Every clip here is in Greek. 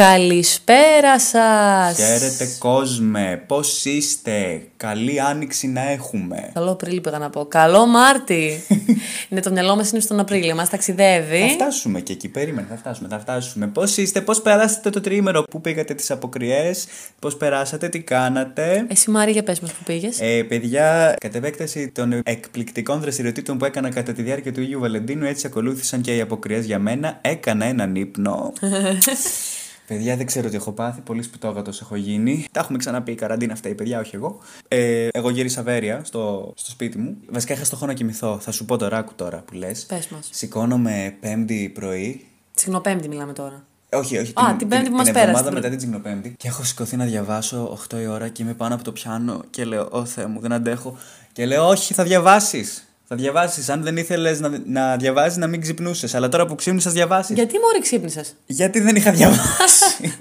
Καλησπέρα σας! Χαίρετε κόσμε, πώς είστε, καλή άνοιξη να έχουμε. Καλό Απρίλιο πήγα να πω. Καλό Μάρτι! είναι το μυαλό μας είναι στον Απρίλιο, μας ταξιδεύει. Θα φτάσουμε και εκεί, περίμενε, θα φτάσουμε, θα φτάσουμε. Πώς είστε, πώς περάσατε το τρίμερο, πού πήγατε τις αποκριές, πώς περάσατε, τι κάνατε; Εσύ Μάρη για πες μας που πήγες. Ε, παιδιά, κατ' επέκταση των εκπληκτικών δραστηριοτήτων που έκανα κατά τη διάρκεια του Ήγιου Βαλεντίνου, έτσι ακολούθησαν και οι αποκριές για μένα. Έκανα έναν ύπνο. Παιδιά, δεν ξέρω τι έχω πάθει. Πολύ σπιτόγατος έχω γίνει. Τα έχουμε ξαναπεί. Η καραντίνα αυτά η παιδιά, όχι εγώ. Ε, εγώ γύρισα βέρεια στο, στο σπίτι μου. Βασικά είχα στόχο να κοιμηθώ. Θα σου πω το ράκου τώρα που λες. Πες μας. Σηκώνομαι πέμπτη πρωί. Τσιγνοπέμπτη μιλάμε τώρα. Όχι, όχι. Α, την Πέμπτη που μας πέρασε. εβδομάδα μετά την Τσιγνοπέμπτη. Και έχω σηκωθεί να διαβάσω 8 η ώρα και είμαι πάνω από το πιάνο και λέω: Ω Θεέ μου, δεν αντέχω. Και λέω: Όχι, θα διαβάσεις. Θα διαβάσεις. Αν δεν ήθελες να, να διαβάζεις, να μην ξυπνούσες. Αλλά τώρα που ξύπνησε, διαβάσεις. Γιατί μόλι ξύπνησες; Γιατί δεν είχα διαβάσει.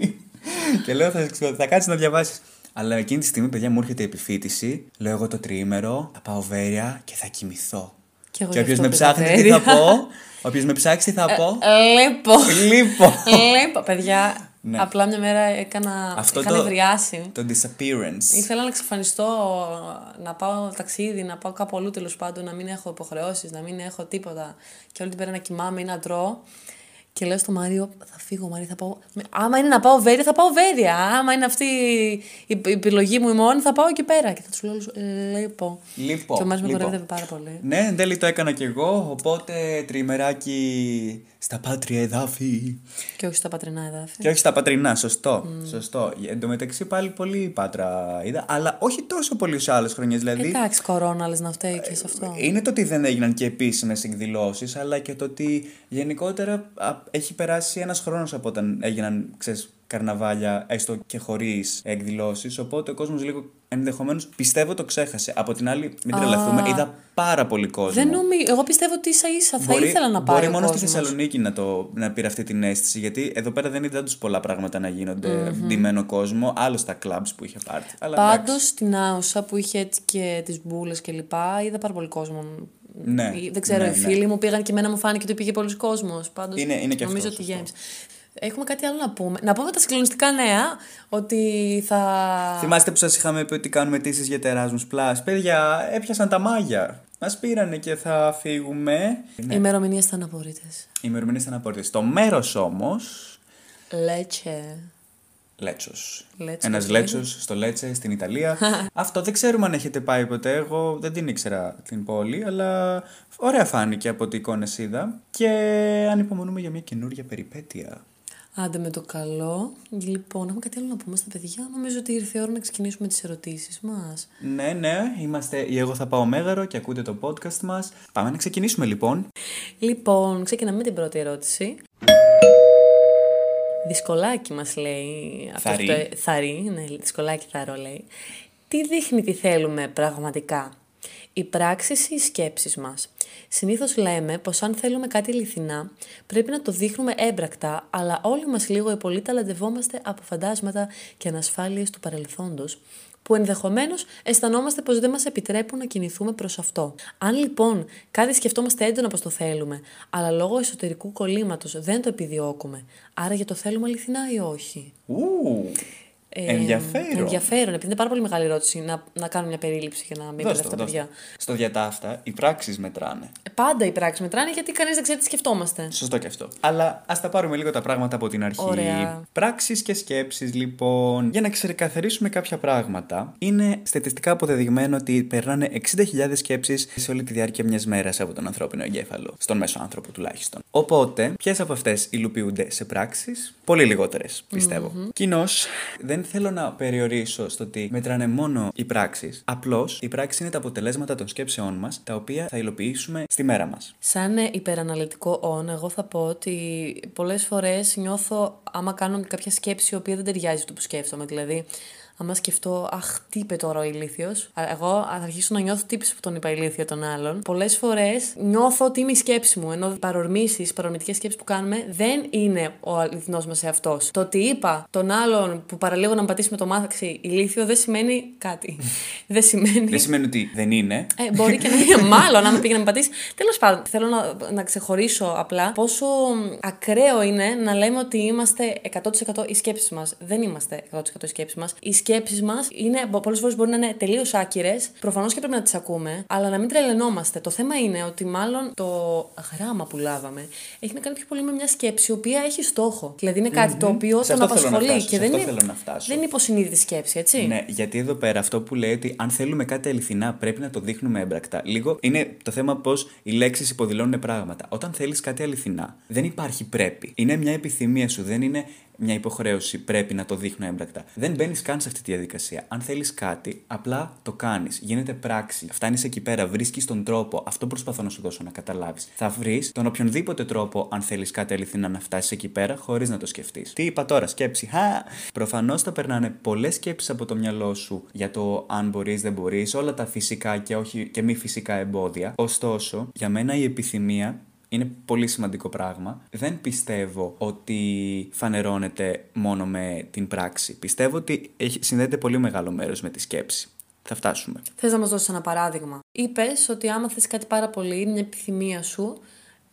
και λέω: Θα, θα κάτσεις να διαβάσεις. Αλλά εκείνη τη στιγμή, παιδιά, μου έρχεται η επιφύτηση. Λέω εγώ το τριήμερο, θα πάω βέρεια και θα κοιμηθώ. Και, και όποιος με ψάχνει, τι θα πω; Όποιος με ψάξει, τι θα πω; Λείπω. Λείπω. Λείπω, παιδιά. Ναι. Απλά μια μέρα έκανα. Αυτό είχα το- νευριάσει. Το disappearance. Ήθελα να εξαφανιστώ, να πάω ταξίδι, να πάω κάπου αλλού τέλος πάντων, να μην έχω υποχρεώσεις, να μην έχω τίποτα. Και όλη την πέρα να κοιμάμαι ή να τρώω. Και λέω στο Μάριο, θα φύγω, Μάρια, θα πάω. Με- Άμα είναι να πάω βέρεια, θα πάω βέρεια. Άμα είναι αυτή η η επιλογή μου η μόνη, θα πάω εκεί πέρα. Και θα τους λέω, όλους, «Ε, λείπω. Λείπω. Και ο Μάριος με λείπω. κορεύεται πάρα πολύ. Ναι, εν τέλει το έκανα κι εγώ. Οπότε τριμεράκι στα πάτρια εδάφη. Και όχι στα πατρινά εδάφη. Και όχι στα πατρινά, σωστό. σωστό. Εν τω μεταξύ πάλι πολύ πάτρα είδα, αλλά όχι τόσο πολύ σε άλλες χρονιές. Δηλαδή, Εντάξει, κορώνα, λες να φταίει και σε αυτό. είναι το ότι δεν έγιναν και επίσημες εκδηλώσεις, αλλά και το ότι γενικότερα α, έχει περάσει ένας χρόνος από όταν έγιναν ξέρεις, καρναβάλια, έστω και χωρίς εκδηλώσεις. Οπότε ο κόσμος λίγο ενδεχομένως πιστεύω το ξέχασε. Από την άλλη, μην τρελαθούμε, είδα πάρα πολύ κόσμο. Δεν νομίζω. Εγώ πιστεύω ότι ίσα ίσα θα Μπορεί- ήθελα να πάρει. Μπορεί ο μόνο στη κόσμος. Θεσσαλονίκη να, το, να πήρε αυτή την αίσθηση. Γιατί εδώ πέρα δεν είδα τους πολλά πράγματα να γίνονται mm-hmm. ντυμένο κόσμο. Άλλο στα κλαμπ που είχε πάρει. Αλλά Πάντως εντάξει. στην Άουσα που είχε έτσι και τις μπουλε και λοιπά, είδα πάρα πολύ κόσμο. Ναι, Δεν ξέρω, ναι, οι ναι. φίλοι μου πήγαν και εμένα μου φάνηκε ότι πήγε πολλοί κόσμος. Πάντως Είναι- είναι και αυτός, νομίζω ότι σωστό. γέμισε. Έχουμε κάτι άλλο να πούμε. Να πούμε τα συγκλονιστικά νέα ότι θα. Θυμάστε που σας είχαμε πει ότι κάνουμε αιτήσεις για το Erasmus Plus. Παιδιά, έπιασαν τα μάγια. Μας πήρανε και θα φύγουμε. Οι Ναι. ημερομηνίες ήταν απορρίτες. Οι ημερομηνίες ήταν απόρριτε. Το μέρος όμω. Λέτσε. Λέτσος. Λέτσος, Ένας πώς Λέτσος στο Λέτσε στην Ιταλία. Αυτό δεν ξέρουμε αν έχετε πάει ποτέ. Εγώ δεν την ήξερα την πόλη, αλλά ωραία φάνηκε από τι εικόνες είδα. Και ανυπομονούμε για μια καινούργια περιπέτεια. Άντε με το καλό. Λοιπόν, έχουμε κάτι άλλο να πούμε στα παιδιά. Νομίζω ότι ήρθε η ώρα να ξεκινήσουμε τις ερωτήσεις μας. Ναι, ναι, είμαστε η Εγώ θα πάω Μέγαρο και ακούτε το podcast μας. Πάμε να ξεκινήσουμε λοιπόν. Λοιπόν, ξεκινάμε με την πρώτη ερώτηση. Δυσκολάκι μας λέει. αυτό Θαρή. το- θαρή, ναι, δυσκολάκι θαρό λέει. Τι δείχνει τι θέλουμε πραγματικά; Οι πράξεις ή οι σκέψεις μας. Συνήθως λέμε πως αν θέλουμε κάτι αληθινά, πρέπει να το δείχνουμε έμπρακτα, αλλά όλοι μας λίγο ή πολύ ταλαντευόμαστε από φαντάσματα και ανασφάλειες του παρελθόντος, που ενδεχομένως αισθανόμαστε πως δεν μας επιτρέπουν να κινηθούμε προς αυτό. Αν λοιπόν κάτι σκεφτόμαστε έντονα πως το θέλουμε, αλλά λόγω εσωτερικού κολλήματος δεν το επιδιώκουμε, άρα για το θέλουμε αληθινά ή όχι; Ου, Ε, ενδιαφέρον. Ενδιαφέρον, επειδή είναι πάρα πολύ μεγάλη ερώτηση να, να κάνω μια περίληψη για να μην Δώσ' μπερδευτεί το, τα δώσ' το. παιδιά. Στο διατάφτα, οι πράξεις μετράνε. Ε, Πάντα οι πράξεις μετράνε γιατί κανείς δεν ξέρει τι σκεφτόμαστε. Σωστό και αυτό. Αλλά ας τα πάρουμε λίγο τα πράγματα από την αρχή. Ωραία. Πράξεις και σκέψεις, λοιπόν. Για να ξεκαθαρίσουμε κάποια πράγματα, είναι στατιστικά αποδεδειγμένο ότι περνάνε 60.000 σκέψεις σε όλη τη διάρκεια μιας μέρας από τον ανθρώπινο εγκέφαλο. Στον μέσο άνθρωπο τουλάχιστον. Οπότε, ποιες από αυτές υλοποιούνται σε πράξεις, πολύ λιγότερες, πιστεύω. Κοινώς, δεν θέλω να περιορίσω στο ότι μετράνε μόνο οι πράξεις. Απλώς, οι πράξεις είναι τα αποτελέσματα των σκέψεών μας, τα οποία θα υλοποιήσουμε στη μέρα μας. Σαν ε, υπεραναλυτικό on, εγώ θα πω ότι πολλές φορές νιώθω άμα κάνω κάποια σκέψη η οποία δεν ταιριάζει αυτό που σκέφτομαι. Δηλαδή, άμα σκεφτώ, αχ, τι είπε τώρα ο ηλίθιος. Εγώ θα αρχίσω να νιώθω τύπησε που τον είπα ηλίθιο τον άλλον. Πολλές φορές νιώθω ότι είμαι η σκέψη μου. Ενώ παρορμήσεις, παρορμητικές σκέψεις που κάνουμε δεν είναι ο αληθινός μας εαυτός. Το ότι είπα τον άλλον που παραλίγο να με πατήσει με το μάθαξη ηλίθιο δεν σημαίνει κάτι. δεν σημαίνει. Δεν σημαίνει ότι δεν είναι. Ε, μπορεί και να είναι μάλλον αν πήγε να με πατήσει. Τέλος πάντων, θέλω να, να ξεχωρίσω απλά πόσο ακραίο είναι να λέμε ότι είμαστε 100% οι σκέψεις μας. Δεν είμαστε 100% οι σκέψεις μας. Οι σκέψεις μας πολλές φορές μπορεί να είναι τελείως άκυρες. Προφανώς και πρέπει να τις ακούμε, αλλά να μην τρελαινόμαστε. Το θέμα είναι ότι μάλλον το γράμμα που λάβαμε έχει να κάνει πιο πολύ με μια σκέψη η οποία έχει στόχο. Δηλαδή είναι κάτι mm-hmm. το οποίο τον απασχολεί και δεν είναι, να φτάσω. δεν είναι υποσυνείδητη σκέψη, έτσι. Ναι, γιατί εδώ πέρα αυτό που λέει ότι αν θέλουμε κάτι αληθινά πρέπει να το δείχνουμε έμπρακτα. Λίγο είναι το θέμα πώς οι λέξεις υποδηλώνουν πράγματα. Όταν θέλεις κάτι αληθινά, δεν υπάρχει πρέπει. Είναι μια επιθυμία σου, δεν είναι μια υποχρέωση, πρέπει να το δείχνω έμπρακτα. Δεν μπαίνεις καν σε αυτή τη διαδικασία. Αν θέλεις κάτι, απλά το κάνεις. Γίνεται πράξη. Φτάνεις εκεί πέρα, βρίσκεις τον τρόπο. Αυτό προσπαθώ να σου δώσω να καταλάβεις. Θα βρεις τον οποιονδήποτε τρόπο, αν θέλεις κάτι αληθινά να φτάσεις εκεί πέρα, χωρίς να το σκεφτείς. Τι είπα τώρα, σκέψη. Χα! Προφανώς θα περνάνε πολλές σκέψεις από το μυαλό σου για το αν μπορείς, δεν μπορείς, όλα τα φυσικά και, όχι, και μη φυσικά εμπόδια. Ωστόσο, για μένα η επιθυμία είναι πολύ σημαντικό πράγμα. Δεν πιστεύω ότι φανερώνεται μόνο με την πράξη. Πιστεύω ότι έχει, συνδέεται πολύ μεγάλο μέρος με τη σκέψη. Θα φτάσουμε. Θες να μας δώσεις ένα παράδειγμα. Είπες ότι άμα θες κάτι πάρα πολύ, είναι μια επιθυμία σου,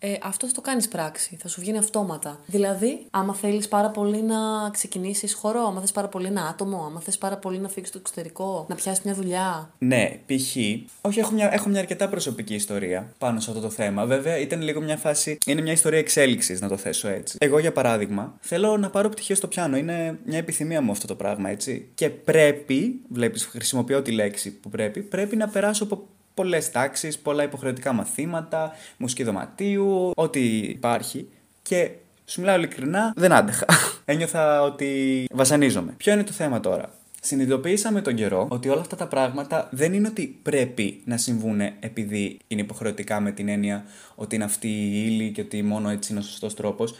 ε, αυτός θα το κάνεις πράξη. Θα σου βγαίνει αυτόματα. Δηλαδή, άμα θέλεις πάρα πολύ να ξεκινήσεις χώρο, άμα θες πάρα πολύ ένα άτομο, άμα θες πάρα πολύ να φύγεις στο εξωτερικό, να πιάσεις μια δουλειά. Ναι, π.χ. Όχι, έχω μια, έχω μια αρκετά προσωπική ιστορία πάνω σε αυτό το θέμα. Βέβαια, ήταν λίγο μια φάση. Είναι μια ιστορία εξέλιξης, να το θέσω έτσι. Εγώ, για παράδειγμα, θέλω να πάρω πτυχίο στο πιάνο. Είναι μια επιθυμία μου αυτό το πράγμα, έτσι. Και πρέπει, βλέπεις, χρησιμοποιώ τη λέξη που πρέπει, πρέπει να περάσω από πολλές τάξεις, πολλά υποχρεωτικά μαθήματα, μουσική δωματίου, ό,τι υπάρχει. Και σου μιλάω ειλικρινά, δεν άντεχα. Ένιωθα ότι βασανίζομαι. Ποιο είναι το θέμα τώρα; Συνειδητοποίησα με τον καιρό ότι όλα αυτά τα πράγματα δεν είναι ότι πρέπει να συμβούν επειδή είναι υποχρεωτικά με την έννοια ότι είναι αυτή η ύλη και ότι μόνο έτσι είναι ο σωστός τρόπος.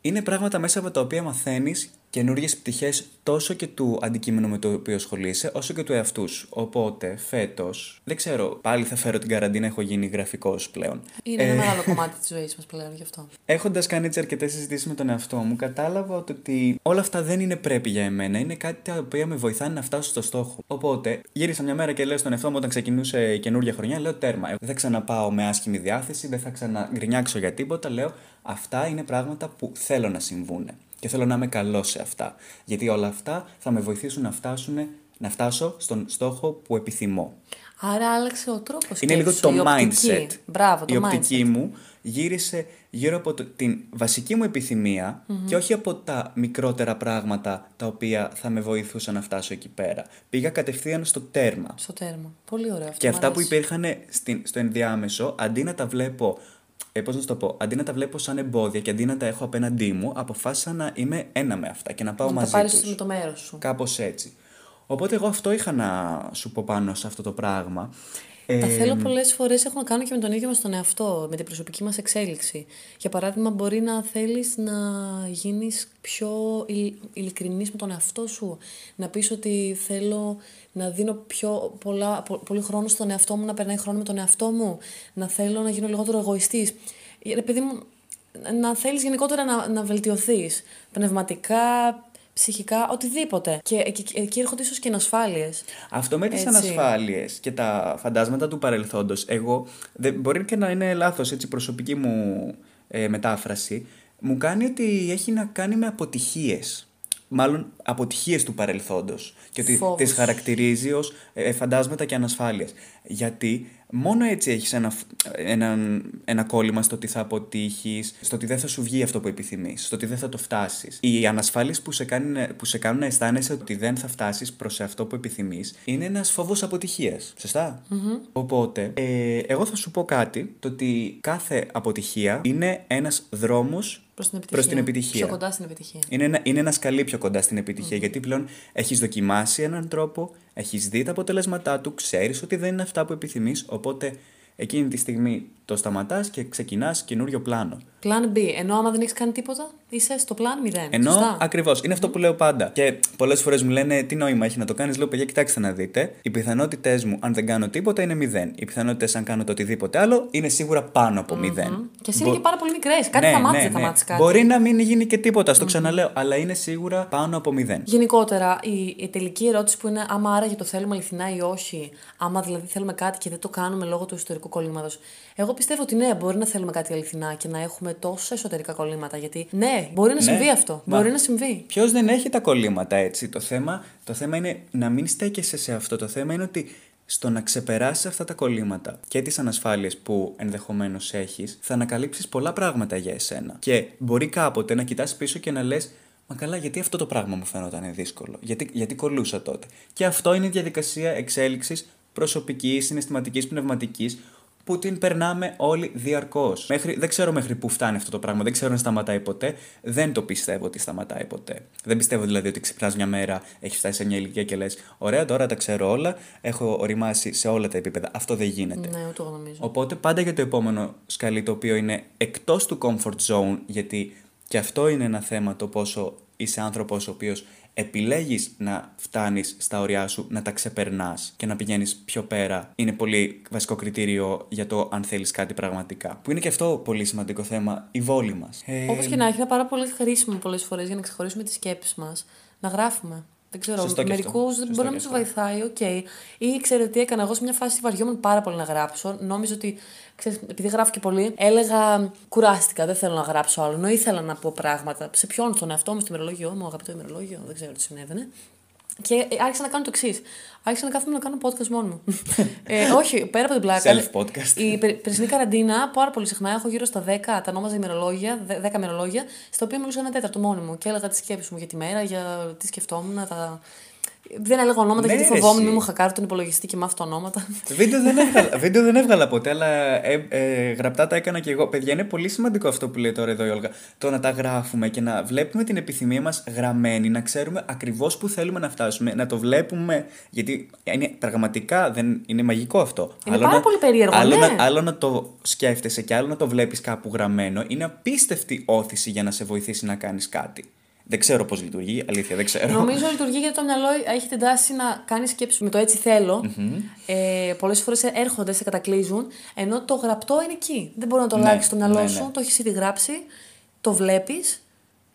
Είναι πράγματα μέσα από τα οποία μαθαίνεις καινούριε πτυχές τόσο και του αντικείμενου με το οποίο ασχολείσαι, όσο και του εαυτούς σου. Οπότε, φέτος, δεν ξέρω, πάλι θα φέρω την καραντίνα, έχω γίνει γραφικός πλέον. Είναι ένα ε, μεγάλο κομμάτι της ζωής μας πλέον γι' αυτό. Έχοντας κάνει έτσι αρκετές συζητήσεις με τον εαυτό μου, κατάλαβα ότι όλα αυτά δεν είναι πρέπει για εμένα. Είναι κάτι τα οποία με βοηθάνε να φτάσω στο στόχο. Οπότε, γύρισα μια μέρα και λέω στον εαυτό μου όταν ξεκινούσε η καινούργια χρονιά, λέω τέρμα. Δεν θα ξαναπάω με άσχημη διάθεση, δεν θα ξαναγκρινιάξω για τίποτα. Λέω αυτά είναι πράγματα που θέλω να συμβούν. Και θέλω να είμαι καλός σε αυτά. Γιατί όλα αυτά θα με βοηθήσουν να, φτάσουν, να φτάσω στον στόχο που επιθυμώ. Άρα άλλαξε ο τρόπος. Είναι λίγο το mindset. Μπράβο, το η οπτική μου γύρισε γύρω από την βασική μου επιθυμια και όχι από τα μικρότερα πράγματα τα οποία θα με βοηθούσαν να φτάσω εκεί πέρα. Πήγα κατευθείαν στο τέρμα. Στο τέρμα. Πολύ ωραίο αυτό. Και αυτά που υπήρχαν στο ενδιάμεσο, αντί να τα βλέπω ε, πώς να το πω, αντί να τα βλέπω σαν εμπόδια και αντί να τα έχω απέναντί μου, αποφάσισα να είμαι ένα με αυτά και να πάω να μαζί τα πάρεις με το μέρος σου. Κάπως έτσι. Οπότε εγώ αυτό είχα να σου πω πάνω σε αυτό το πράγμα. Τα ε, θέλω πολλές φορές έχουν να κάνουν και με τον ίδιο μας τον εαυτό, με την προσωπική μας εξέλιξη. Για παράδειγμα, μπορεί να θέλεις να γίνεις πιο ειλικρινής με τον εαυτό σου. Να πεις ότι θέλω να δίνω πιο πολλά, πολύ χρόνο στον εαυτό μου, να περνάει χρόνο με τον εαυτό μου. Να θέλω να γίνω λιγότερο εγωιστής. Ρε μου, να θέλεις γενικότερα να, να βελτιωθείς πνευματικά, ψυχικά, οτιδήποτε. Και εκεί έρχονται ίσως και ανασφάλειε. Αυτό με τις ανασφάλειε και τα φαντάσματα του παρελθόντος, εγώ. Δεν, μπορεί και να είναι λάθος, έτσι, προσωπική μου ε, μετάφραση. Μου κάνει ότι έχει να κάνει με αποτυχίες μάλλον αποτυχίες του παρελθόντος και ότι τις χαρακτηρίζει ως ε, φαντάσματα και ανασφάλειες. Γιατί μόνο έτσι έχεις ένα, ένα, ένα κόλλημα στο ότι θα αποτύχεις, στο ότι δεν θα σου βγει αυτό που επιθυμείς, στο ότι δεν θα το φτάσεις. Οι ανασφάλειες που σε, κάνουν, που σε κάνουν να αισθάνεσαι ότι δεν θα φτάσεις προς αυτό που επιθυμείς είναι ένας φόβος αποτυχίας. Οπότε, ε, εγώ θα σου πω κάτι, το ότι κάθε αποτυχία είναι ένας δρόμος Προς την επιτυχία. Πιο κοντά στην επιτυχία. Είναι ένα, είναι ένα σκαλί πιο κοντά στην επιτυχία. Γιατί πλέον έχεις δοκιμάσει έναν τρόπο, έχεις δει τα αποτελέσματά του, ξέρεις ότι δεν είναι αυτά που επιθυμείς. Οπότε εκείνη τη στιγμή Το σταματάς και ξεκινάς καινούριο πλάνο. Plan B. Ενώ άμα δεν έχεις κάνει τίποτα, είσαι στο plan 0. Ενώ Σωστά. ακριβώς είναι αυτό που λέω πάντα. Και πολλές φορές μου λένε τι νόημα έχει να το κάνεις; Λέω παιδιά, κοιτάξτε να δείτε. Οι πιθανότητές μου αν δεν κάνω τίποτα είναι 0. Οι πιθανότητες αν κάνω το οτιδήποτε άλλο είναι σίγουρα πάνω από 0. Και εσύ είναι και πάρα πολύ μικρές. Κάτι θα μάθεις, δεν θα μάθεις κάτι. Ναι, Μπορεί να μην γίνει και τίποτα, στο ξαναλέω, αλλά είναι σίγουρα πάνω από 0. Γενικότερα, η, η τελική ερώτηση που είναι άμα άραγε το θέλουμε αληθινά ή όχι, άμα δηλαδή θέλουμε κάτι και δεν το κάνουμε λόγω του ιστορικού κολλήματος. Εγώ πιστεύω ότι ναι, μπορεί να θέλουμε κάτι αληθινά και να έχουμε τόσα εσωτερικά κολλήματα. Γιατί ναι, μπορεί να συμβεί αυτό. Μα- Μπορεί να συμβεί. Ποιος δεν έχει τα κολλήματα έτσι. Το θέμα, το θέμα είναι να μην στέκεσαι σε αυτό. Το θέμα είναι ότι στο να ξεπεράσεις αυτά τα κολλήματα και τις ανασφάλειες που ενδεχομένως έχεις, θα ανακαλύψεις πολλά πράγματα για εσένα. Και μπορεί κάποτε να κοιτάς πίσω και να λες. Μα καλά, γιατί αυτό το πράγμα μου φαίνονταν δύσκολο; Γιατί, γιατί κολούσα τότε; Και αυτό είναι η διαδικασία εξέλιξης προσωπικής, συναισθηματικής, πνευματικής, που την περνάμε όλοι διαρκώς. Δεν ξέρω μέχρι πού φτάνει αυτό το πράγμα, δεν ξέρω αν σταματάει ποτέ. Δεν το πιστεύω ότι σταματάει ποτέ. Δεν πιστεύω δηλαδή ότι ξυπνάς μια μέρα, έχεις φτάσει σε μια ηλικία και λες: Ωραία, τώρα τα ξέρω όλα, έχω οριμάσει σε όλα τα επίπεδα. Αυτό δεν γίνεται. Ναι, ούτε εγώ νομίζω. Οπότε πάντα για το επόμενο σκαλί το οποίο είναι εκτός του comfort zone, γιατί και αυτό είναι ένα θέμα το πόσο είσαι άνθρωπος ο οποίος επιλέγεις να φτάνεις στα όριά σου, να τα ξεπερνάς και να πηγαίνεις πιο πέρα είναι πολύ βασικό κριτήριο για το αν θέλεις κάτι πραγματικά. Που είναι και αυτό πολύ σημαντικό θέμα, η βολή μας. Ε, Όπως και να έχει, είναι πάρα πολύ χρήσιμο πολλές φορές για να ξεχωρίσουμε τις σκέψεις μας. Να γράφουμε. Δεν ξέρω, Σωστό και αυτό. μερικούς Σωστό μπορεί να και μην του αυτό. βοηθάει, οκ. Ή ξέρετε τι έκανα. Εγώ σε μια φάση βαριόμουν πάρα πολύ να γράψω. Νόμιζα ότι, ξέρεις, επειδή γράφω και πολύ, έλεγα κουράστηκα, δεν θέλω να γράψω άλλο. Ενώ ήθελα να πω πράγματα. Σε ποιον, στον εαυτό μου, στο ημερολόγιο μου, αγαπητό ημερολόγιο, δεν ξέρω τι συνέβαινε. Και ε, άρχισα να κάνω το εξής. Άρχισα να κάθομαι να κάνω podcast μόνο μου. ε, όχι, πέρα από την πλάκα. Self-podcast. Η περ- περσινή καραντίνα, πάρα πολύ συχνά, έχω γύρω στα 10, τα ονόμαζα ημερολόγια, 10 ημερολόγια, στα οποία μιλούσα ένα τέταρτο μόνη μου και έλεγα τι σκέψεις μου για τη μέρα, για τι σκεφτόμουν. Τα... Δεν έλεγα ονόματα Ναι, γιατί ρε, φοβόμουν εσύ. μην μου χακάρει τον υπολογιστή και μάθω τα ονόματα. Βίντεο δεν, έβγαλα, βίντεο δεν έβγαλα ποτέ, αλλά ε, ε, γραπτά τα έκανα και εγώ. Παιδιά, είναι πολύ σημαντικό αυτό που λέει τώρα εδώ η Όλγα. Το να τα γράφουμε και να βλέπουμε την επιθυμία μας γραμμένη, να ξέρουμε ακριβώς που θέλουμε να φτάσουμε, να το βλέπουμε. Γιατί είναι, πραγματικά δεν, είναι μαγικό αυτό. Είναι πάρα πολύ περίεργο, άλλο, ναι. να, άλλο να το σκέφτεσαι και άλλο να το βλέπεις κάπου γραμμένο. Είναι απίστευτη όθηση για να σε βοηθήσει να κάνεις κάτι. Δεν ξέρω πώς λειτουργεί, αλήθεια, δεν ξέρω. Νομίζω λειτουργεί γιατί το μυαλό έχει την τάση να κάνει σκέψη με το έτσι θέλω. Ε, Πολλές φορές έρχονται, σε κατακλείζουν, ενώ το γραπτό είναι εκεί. Δεν μπορεί να το Ναι, αλλάξεις το μυαλό ναι, σου, ναι. το έχεις ήδη γράψει, το βλέπεις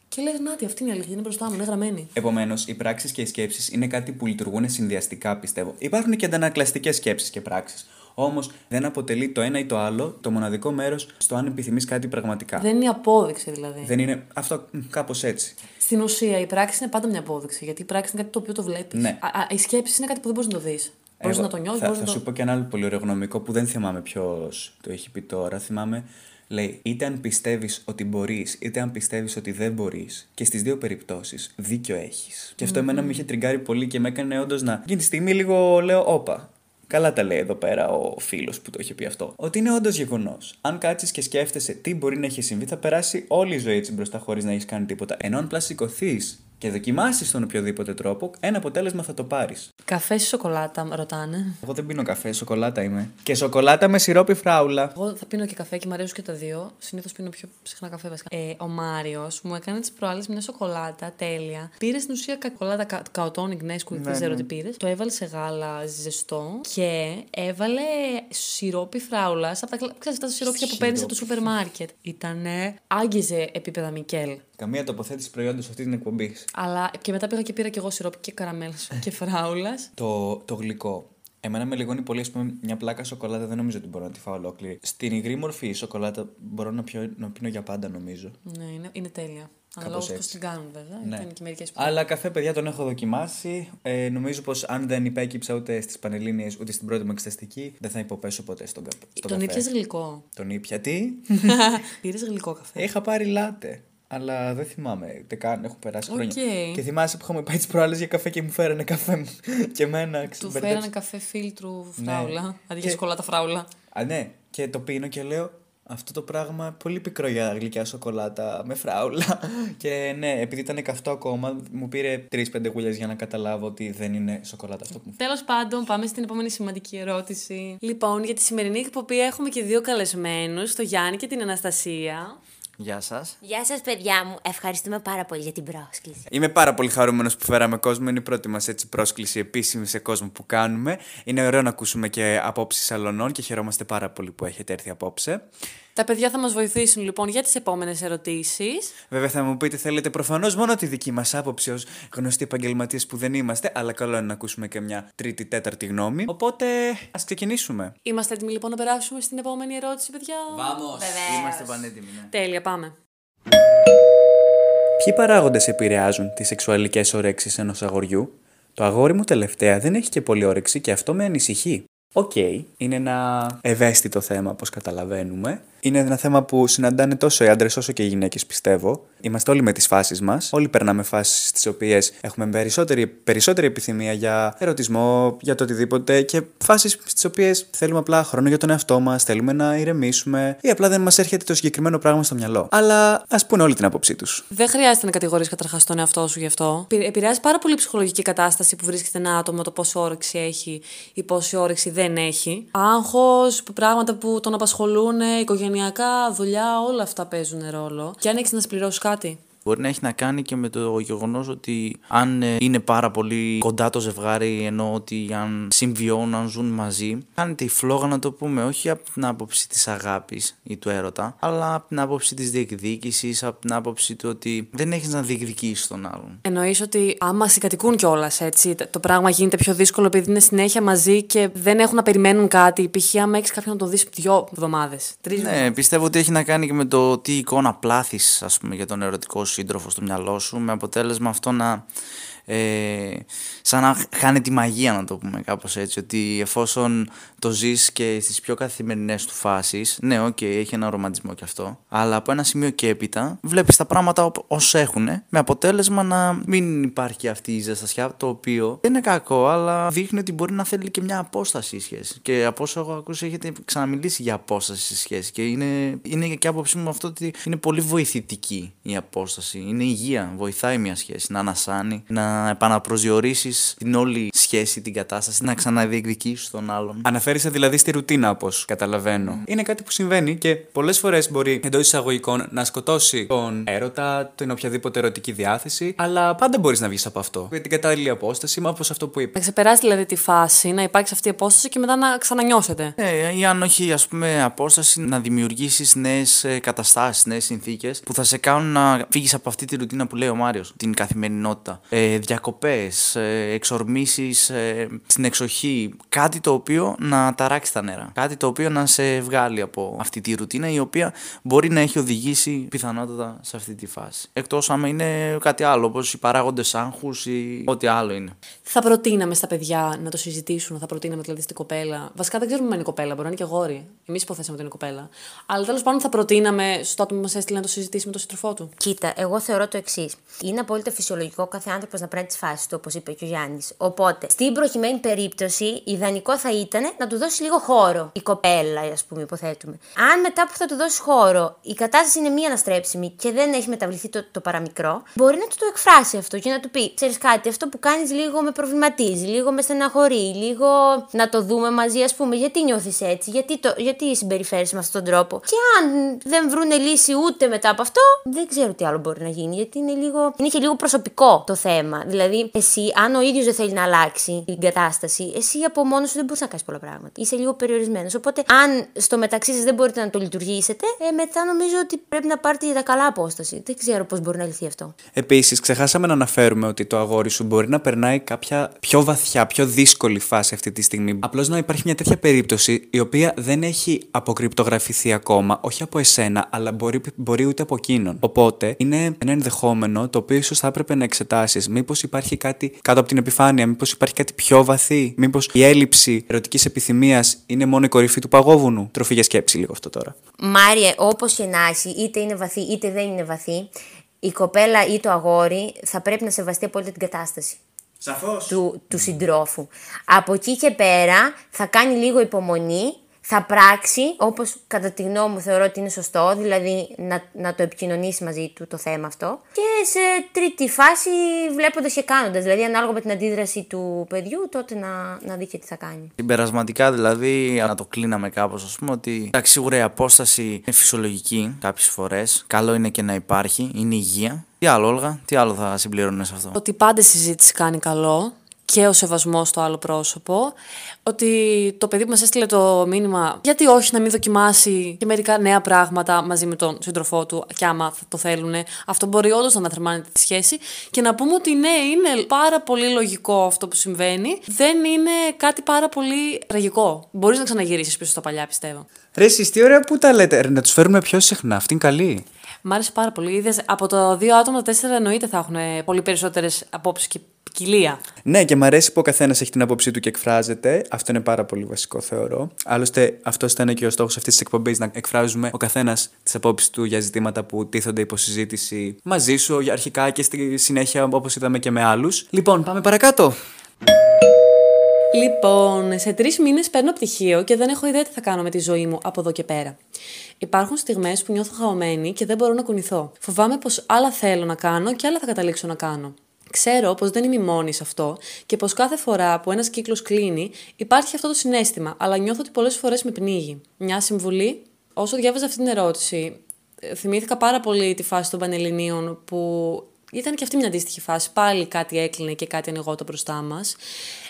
και λες: Να, αυτή είναι η αλήθεια, είναι μπροστά μου, είναι γραμμένη. Επομένως, οι πράξεις και οι σκέψεις είναι κάτι που λειτουργούν συνδυαστικά, πιστεύω. Υπάρχουν και αντανακλαστικές σκέψεις και πράξεις. Όμως δεν αποτελεί το ένα ή το άλλο το μοναδικό μέρος στο αν επιθυμείς κάτι πραγματικά. Δεν είναι η απόδειξη δηλαδή. Δεν είναι. Αυτό κάπως έτσι. Στην ουσία η πράξη είναι πάντα μια απόδειξη. Γιατί η πράξη είναι κάτι το οποίο το βλέπεις. Ναι. η σκέψη είναι κάτι που δεν μπορείς να το δεις. Μπορείς Εγώ να το νιώσεις, Θα, μπορείς θα να σου το. πω και ένα άλλο πολύ ωραίο γνωμικό που δεν θυμάμαι ποιος το έχει πει τώρα. Θυμάμαι, λέει, είτε αν πιστεύεις ότι μπορείς, είτε αν πιστεύεις ότι δεν μπορείς, και στις δύο περιπτώσεις δίκιο έχεις. Και αυτό εμένα με είχε τριγκάρει πολύ και με έκανε όντως να. Εκείνη τη στιγμή λίγο λέω, όπα. Καλά τα λέει εδώ πέρα ο φίλος που το είχε πει αυτό. Ότι είναι όντως γεγονός. Αν κάτσεις και σκέφτεσαι τι μπορεί να έχει συμβεί, θα περάσει όλη η ζωή έτσι μπροστά χωρίς να έχεις κάνει τίποτα. Ενώ αν απλά σηκωθεί και δοκιμάσεις τον οποιοδήποτε τρόπο, ένα αποτέλεσμα θα το πάρεις. Καφέ ή σοκολάτα, ρωτάνε. Εγώ δεν πίνω καφέ, σοκολάτα είμαι. Και σοκολάτα με σιρόπι φράουλα. Εγώ θα πίνω και καφέ και μου αρέσουν και τα δύο. Συνήθως πίνω πιο συχνά καφέ βασικά. Ε, ο Μάριος μου έκανε τις προάλλες μια σοκολάτα τέλεια. Πήρε στην ουσία κακολάτα κα, καοτόνι γνέσκου, δεν Ναι, ξέρω ναι. τι πήρες. Το έβαλε σε γάλα ζεστό και έβαλε σιρόπι φράουλας από τα, κλα- ξέρεις, τα σιρόπια που παίρνεις από το Σιρόπι. σούπερ μάρκετ. Ήτανε, άγγιζε επίπεδα Μικέλ. Καμία τοποθέτηση προϊόντος σε αυτή την εκπομπή. Αλλά και μετά πήγα και πήρα και εγώ σιρόπι και καραμέλα και φράουλα. Το, το γλυκό. Εμένα με λιγώνει πολύ, ας πούμε, μια πλάκα σοκολάτα δεν νομίζω ότι μπορώ να τη φάω ολόκληρη. Στην υγρή μορφή η σοκολάτα μπορώ να, πιω, να πίνω για πάντα, νομίζω. ναι, είναι, είναι τέλεια. Αναλόγως Κάπως πώς έτσι. την κάνουν βέβαια. Ναι. Ήταν και μερικές που. Αλλά καφέ, παιδιά, τον έχω δοκιμάσει. Ε, νομίζω πως αν δεν υπέκυψα ούτε στις πανελίνε ούτε στην πρώτη μου εξεταστική, δεν θα υποπέσω ποτέ στον, κα... στον Τον καφέ. ήπιες γλυκό. Τον ήπια τι; Πήρες γλυκό καφέ. Είχα πάρει λάτε. Αλλά δεν θυμάμαι ούτε καν, έχουν περάσει Οκ. χρόνια. Και θυμάσαι που είχαμε πάει τις προάλλες για καφέ και μου φέρανε καφέ μου. και εμένα Τους μπέρδεψε. φέρανε καφέ φίλτρου φράουλα. Ναι. Αντί για Και- σοκολάτα φράουλα. Α, ναι, και το πίνω και λέω. Αυτό το πράγμα πολύ πικρό για γλυκιά σοκολάτα με φράουλα. Και ναι, επειδή ήταν καυτό ακόμα, μου πήρε τρεις-πέντε γουλιές για να καταλάβω ότι δεν είναι σοκολάτα αυτό που μου Τέλος πάντων, πάμε στην επόμενη σημαντική ερώτηση. Λοιπόν, για τη σημερινή εκπομπή έχουμε και δύο καλεσμένους, το Γιάννη και την Αναστασία. Γεια σας. Γεια σας, παιδιά μου. Ευχαριστούμε πάρα πολύ για την πρόσκληση. Είμαι πάρα πολύ χαρούμενος που φέραμε κόσμο. Είναι η πρώτη μας πρόσκληση επίσημη σε κόσμο που κάνουμε. Είναι ωραίο να ακούσουμε και απόψεις αλωνών και χαιρόμαστε πάρα πολύ που έχετε έρθει απόψε. Τα παιδιά θα μας βοηθήσουν λοιπόν για τις επόμενες ερωτήσεις. Βέβαια, θα μου πείτε, θέλετε προφανώς μόνο τη δική μας άποψη ως γνωστοί επαγγελματίες που δεν είμαστε, αλλά καλό είναι να ακούσουμε και μια τρίτη, τέταρτη γνώμη. Οπότε, ας ξεκινήσουμε. Είμαστε έτοιμοι λοιπόν να περάσουμε στην επόμενη ερώτηση, παιδιά; Vamos! Βεβαίως. Είμαστε πανέτοιμοι, ναι. Τέλεια, πάμε. Ποιοι παράγοντες επηρεάζουν τις σεξουαλικές ορέξεις ενός αγοριού, Το αγόρι μου τελευταία δεν έχει και πολύ όρεξη και αυτό με ανησυχεί. Οκ, είναι ένα ευαίσθητο θέμα, όπως καταλαβαίνουμε. Είναι ένα θέμα που συναντάνε τόσο οι άντρες όσο και οι γυναίκες, πιστεύω. Είμαστε όλοι με τις φάσεις μας. Όλοι περνάμε φάσεις στις οποίες έχουμε περισσότερη, περισσότερη επιθυμία για ερωτισμό, για το οτιδήποτε και φάσεις στις οποίες θέλουμε απλά χρόνο για τον εαυτό μας, θέλουμε να ηρεμήσουμε ή απλά δεν μας έρχεται το συγκεκριμένο πράγμα στο μυαλό. Αλλά ας πούνε όλη την άποψή τους. Δεν χρειάζεται να κατηγορείς καταρχάς τον εαυτό σου γι' αυτό. Επη- Επηρεάζει πάρα πολύ η ψυχολογική κατάσταση που βρίσκεται ένα άτομο, το πόση όρεξη έχει ή πόση όρεξη δεν έχει. Άγχος, πράγματα που τον απασχολούν, οικογενειακά, δουλειά, όλα αυτά παίζουν ρόλο. Και αν έχεις να σπληρώσει κάτι. Μπορεί να έχει να κάνει και με το γεγονός ότι αν ε, είναι πάρα πολύ κοντά το ζευγάρι, ενώ ότι αν συμβιώνουν, αν ζουν μαζί, κάνετε η φλόγα να το πούμε, όχι από την άποψη της αγάπης ή του έρωτα, αλλά από την άποψη της διεκδίκησης, από την άποψη του ότι δεν έχεις να διεκδικήσεις τον άλλον. Εννοείς ότι άμα συγκατοικούν κιόλας έτσι, το πράγμα γίνεται πιο δύσκολο επειδή είναι συνέχεια μαζί και δεν έχουν να περιμένουν κάτι. Π.χ. άμα έχεις κάποιον να το δεις δύο εβδομάδες, τρεις Ναι, πιστεύω ότι έχει να κάνει και με το τι εικόνα πλάθεις, ας πούμε, για τον ερωτικό σου σύντροφο στο μυαλό σου, με αποτέλεσμα αυτό να. Ε, σαν να χάνει τη μαγεία να το πούμε κάπως έτσι ότι εφόσον το ζεις και στις πιο καθημερινές του φάσεις ναι οκ έχει ένα ρομαντισμό κι αυτό αλλά από ένα σημείο και έπειτα βλέπεις τα πράγματα ως έχουν με αποτέλεσμα να μην υπάρχει αυτή η ζεστασιά το οποίο δεν είναι κακό αλλά δείχνει ότι μπορεί να θέλει και μια απόσταση η σχέση. Και από όσο έχω ακούσει έχετε ξαναμιλήσει για απόσταση στη σχέση και είναι, είναι και άποψή μου αυτό ότι είναι πολύ βοηθητική η απόσταση. Είναι υγεία, βοηθάει μια σχέση να ανασάνει, να επαναπροσδιορίσει την όλη σχέση, την κατάσταση, να ξαναδιεκδικήσεις τον άλλον. Αναφέρεσαι δηλαδή στη ρουτίνα, όπως καταλαβαίνω. Είναι κάτι που συμβαίνει και πολλές φορές μπορεί εντός εισαγωγικών να σκοτώσει τον έρωτα, την οποιαδήποτε ερωτική διάθεση, αλλά πάντα μπορείς να βγεις από αυτό. Με την κατάλληλη απόσταση, μα όπως αυτό που είπα. Να ξεπεράσει δηλαδή τη φάση, να υπάρξει αυτή η απόσταση και μετά να ξανανιώσετε. Ναι, ή αν όχι, ας πούμε, απόσταση να δημιουργήσεις νέες καταστάσεις, νέες συνθήκες που θα σε κάνουν να φύγεις από αυτή τη ρουτίνα που λέει ο Μάριος, την καθημερινότητα. Ε, Διακοπές, ε, εξορμήσεις ε, στην εξοχή. Κάτι το οποίο να ταράξει τα νερά. Κάτι το οποίο να σε βγάλει από αυτή τη ρουτίνα η οποία μπορεί να έχει οδηγήσει πιθανότατα σε αυτή τη φάση. Εκτός άμα είναι κάτι άλλο, όπως οι παράγοντες άγχους ή ό,τι άλλο είναι. Θα προτείναμε στα παιδιά να το συζητήσουν, θα προτείναμε δηλαδή στην κοπέλα. Βασικά δεν ξέρουμε αν είναι κοπέλα, μπορεί να είναι και αγόρι. Εμείς υποθέσαμε ότι είναι κοπέλα. Αλλά τέλος πάντων θα προτείναμε στο άτομο που μας έστειλε να το συζητήσει με τον σύντροφό του. Κοίτα, εγώ θεωρώ το εξής. Είναι απόλυτα φυσιολογικό κάθε άνθρωπος να παίρνει τι φάσει του, όπως είπε και ο Γιάννης. Οπότε, στην προκειμένη περίπτωση, ιδανικό θα ήταν να του δώσει λίγο χώρο η κοπέλα, ας πούμε, υποθέτουμε. Αν μετά που θα του δώσει χώρο η κατάσταση είναι μη αναστρέψιμη και δεν έχει μεταβληθεί το, το παραμικρό, μπορεί να του το εκφράσει αυτό και να του πει: Ξέρεις κάτι, αυτό που κάνεις λίγο με προβληματίζει, λίγο με στεναχωρεί, λίγο να το δούμε μαζί, ας πούμε, γιατί νιώθεις έτσι, γιατί, το, γιατί συμπεριφέρεσαι με αυτόν τον τρόπο. Και αν δεν βρούνε λύση ούτε μετά από αυτό, δεν ξέρω τι άλλο μπορεί να γίνει, γιατί είναι, λίγο, είναι και λίγο προσωπικό το θέμα. Δηλαδή, εσύ, αν ο ίδιος δεν θέλει να αλλάξει την κατάσταση, εσύ από μόνος σου δεν μπορείς να κάνεις πολλά πράγματα. Είσαι λίγο περιορισμένος. Οπότε, αν στο μεταξύ σας δεν μπορείτε να το λειτουργήσετε, ε, μετά νομίζω ότι πρέπει να πάρετε για τα καλά απόσταση. Δεν ξέρω πώς μπορεί να λυθεί αυτό. Επίσης, ξεχάσαμε να αναφέρουμε ότι το αγόρι σου μπορεί να περνάει κάποια πιο βαθιά, πιο δύσκολη φάση αυτή τη στιγμή. Απλώς να υπάρχει μια τέτοια περίπτωση η οποία δεν έχει αποκρυπτογραφηθεί ακόμα, όχι από εσένα, αλλά μπορεί, μπορεί ούτε από εκείνον. Οπότε είναι ένα ενδεχόμενο το οποίο ίσως θα έπρεπε να εξετάσεις. Μήπως υπάρχει κάτι κάτω από την επιφάνεια, μήπως υπάρχει κάτι πιο βαθύ, μήπως η έλλειψη ερωτικής επιθυμίας είναι μόνο η κορυφή του παγόβουνου. Τροφή για σκέψη λίγο αυτό τώρα. Μάριε, όπως και να έχει, είτε είναι βαθύ είτε δεν είναι βαθύ, η κοπέλα ή το αγόρι θα πρέπει να σεβαστεί απόλυτα την κατάσταση. Σαφώς. του, του συντρόφου. Από εκεί και πέρα θα κάνει λίγο υπομονή θα πράξει όπως κατά τη γνώμη μου θεωρώ ότι είναι σωστό, δηλαδή να, να το επικοινωνήσει μαζί του το θέμα αυτό. Και σε τρίτη φάση βλέποντας και κάνοντας, δηλαδή ανάλογα με την αντίδραση του παιδιού, τότε να, να δει και τι θα κάνει. Συμπερασματικά δηλαδή, να το κλείναμε κάπως ας πούμε, ότι εντάξει, σίγουρα η απόσταση είναι φυσιολογική κάποιες φορές, καλό είναι και να υπάρχει, είναι υγεία. Τι άλλο, Όλγα, τι άλλο θα συμπληρώνει σε αυτό; Ότι πάντα η συζήτηση κάνει καλό και ο σεβασμός στο άλλο πρόσωπο. Ότι το παιδί που μας έστειλε το μήνυμα, γιατί όχι να μην δοκιμάσει και μερικά νέα πράγματα μαζί με τον σύντροφό του, και άμα θα το θέλουν, αυτό μπορεί όντως να αναθερμάνει τη σχέση. Και να πούμε ότι ναι, είναι πάρα πολύ λογικό αυτό που συμβαίνει. Δεν είναι κάτι πάρα πολύ τραγικό. Μπορείς να ξαναγυρίσεις πίσω στα παλιά, πιστεύω. Ρε, εσείς τι ωραία που τα λέτε. Ρε, να τους φέρουμε πιο συχνά. Αυτή είναι καλή. Μ' άρεσε πάρα πολύ. Είδες, από το δύο άτομα, τα τέσσερα εννοείται θα έχουν πολύ περισσότερες απόψεις και ποικιλία. Ναι, και μου αρέσει που ο καθένας έχει την άποψή του και εκφράζεται. Αυτό είναι πάρα πολύ βασικό, θεωρώ. Άλλωστε, αυτό ήταν και ο στόχος αυτής της εκπομπής, να εκφράζουμε ο καθένας τις απόψεις του για ζητήματα που τίθονται υπό συζήτηση μαζί σου, για αρχικά και στη συνέχεια, όπως είδαμε και με άλλους. Λοιπόν, πάμε παρακάτω. Λοιπόν, σε τρεις μήνες παίρνω πτυχίο και δεν έχω ιδέα τι θα κάνω με τη ζωή μου από εδώ και πέρα. Υπάρχουν στιγμές που νιώθω χαωμένη και δεν μπορώ να κουνηθώ. Φοβάμαι πως άλλα θέλω να κάνω και άλλα θα καταλήξω να κάνω. Ξέρω πως δεν είμαι μόνη σε αυτό και πως κάθε φορά που ένας κύκλος κλείνει υπάρχει αυτό το συνέστημα, αλλά νιώθω ότι πολλές φορές με πνίγει. Μια συμβουλή. Όσο διάβαζα αυτή την ερώτηση, ε, θυμήθηκα πάρα πολύ τη φάση των Πανελληνίων που ήταν και αυτή μια αντίστοιχη φάση. Πάλι κάτι έκλεινε και κάτι ανοιγόταν μπροστά μας.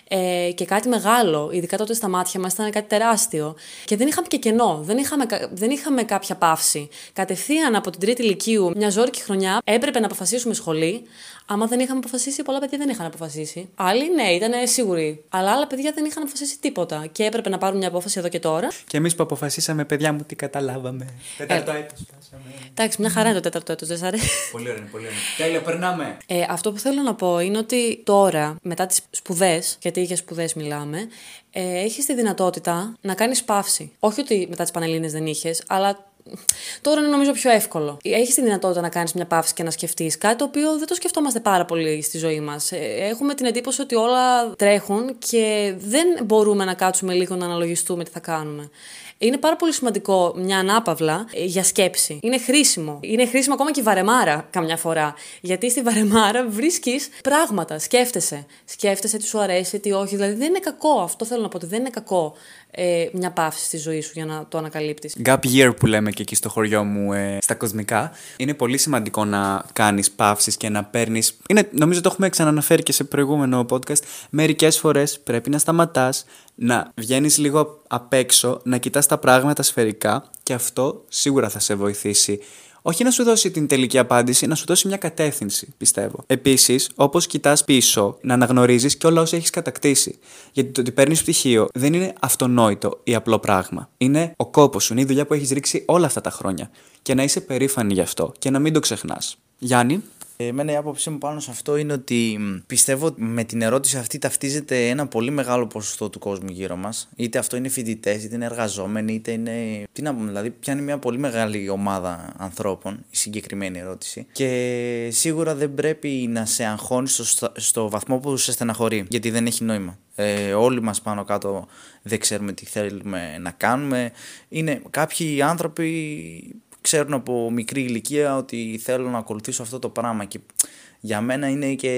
Ε, και κάτι μεγάλο, ειδικά τότε στα μάτια μας, ήταν κάτι τεράστιο. Και δεν είχαμε και κενό, δεν είχαμε, δεν είχαμε κάποια παύση. Κατευθείαν από την τρίτη ηλικίου, μια ζώρικη χρονιά, έπρεπε να αποφασίσουμε σχολή. Άμα δεν είχαμε αποφασίσει, πολλά παιδιά δεν είχαν αποφασίσει. Άλλοι ναι, ήταν σίγουροι. Αλλά άλλα παιδιά δεν είχαν αποφασίσει τίποτα. Και έπρεπε να πάρουν μια απόφαση εδώ και τώρα. Και εμείς που αποφασίσαμε, παιδιά μου, τι καταλάβαμε. Τέταρτο ε, έτο Εντάξει, μια χαρά είναι το τέταρτο έτος, δεν σ' αρέσει. Πολύ ωραία, πολύ ωραία. Τέλεια, περνάμε. Ε, αυτό που θέλω να πω είναι ότι τώρα, μετά τις σπουδές, γιατί για σπουδές μιλάμε, ε, έχεις τη δυνατότητα να κάνεις παύση. Όχι ότι μετά τις Πανελλήνες δεν είχες, αλλά Τώρα είναι νομίζω πιο εύκολο. Έχεις τη δυνατότητα να κάνεις μια παύση και να σκεφτείς κάτι το οποίο δεν το σκεφτόμαστε πάρα πολύ στη ζωή μας. Ε, έχουμε την εντύπωση ότι όλα τρέχουν και δεν μπορούμε να κάτσουμε λίγο να αναλογιστούμε τι θα κάνουμε. Είναι πάρα πολύ σημαντικό μια ανάπαυλα ε, για σκέψη. Είναι χρήσιμο. Είναι χρήσιμο ακόμα και η βαρεμάρα καμιά φορά. Γιατί στη βαρεμάρα βρίσκεις πράγματα. Σκέφτεσαι. Σκέφτεσαι τι σου αρέσει, τι όχι. Δηλαδή δεν είναι κακό. Αυτό θέλω να πω ότι δεν είναι κακό ε, μια παύση στη ζωή σου για να το ανακαλύπτεις. Gap year που λέμε και εκεί στο χωριό μου ε, στα κοσμικά. Είναι πολύ σημαντικό να κάνεις παύσεις και να παίρνει. Νομίζω το έχουμε ξαναναφέρει και σε προηγούμενο podcast. Μερικές φορές πρέπει να σταματάς, να βγαίνεις λίγο απ' έξω, να κοιτάς τα πράγματα σφαιρικά και αυτό σίγουρα θα σε βοηθήσει όχι να σου δώσει την τελική απάντηση, να σου δώσει μια κατεύθυνση, πιστεύω. Επίσης, όπως κοιτάς πίσω, να αναγνωρίζεις και όλα όσα έχεις κατακτήσει. Γιατί το ότι παίρνεις πτυχίο δεν είναι αυτονόητο ή απλό πράγμα. Είναι ο κόπος σου, είναι η δουλειά που έχεις ρίξει όλα αυτά τα χρόνια. Και να είσαι περήφανη γι' αυτό και να μην το ξεχνάς. Γιάννη. Εμένα η άποψή μου πάνω σε αυτό είναι ότι πιστεύω ότι με την ερώτηση αυτή ταυτίζεται ένα πολύ μεγάλο ποσοστό του κόσμου γύρω μας. Είτε αυτό είναι φοιτητές, είτε είναι εργαζόμενοι, είτε είναι. Τι να πούμε, δηλαδή πιάνει μια πολύ μεγάλη ομάδα ανθρώπων η συγκεκριμένη ερώτηση. Και σίγουρα δεν πρέπει να σε αγχώνεις στο, στο βαθμό που σε στεναχωρεί, γιατί δεν έχει νόημα. Ε, όλοι μας πάνω κάτω δεν ξέρουμε τι θέλουμε να κάνουμε. Είναι κάποιοι άνθρωποι ξέρουν από μικρή ηλικία ότι θέλω να ακολουθήσω αυτό το πράγμα και για μένα είναι και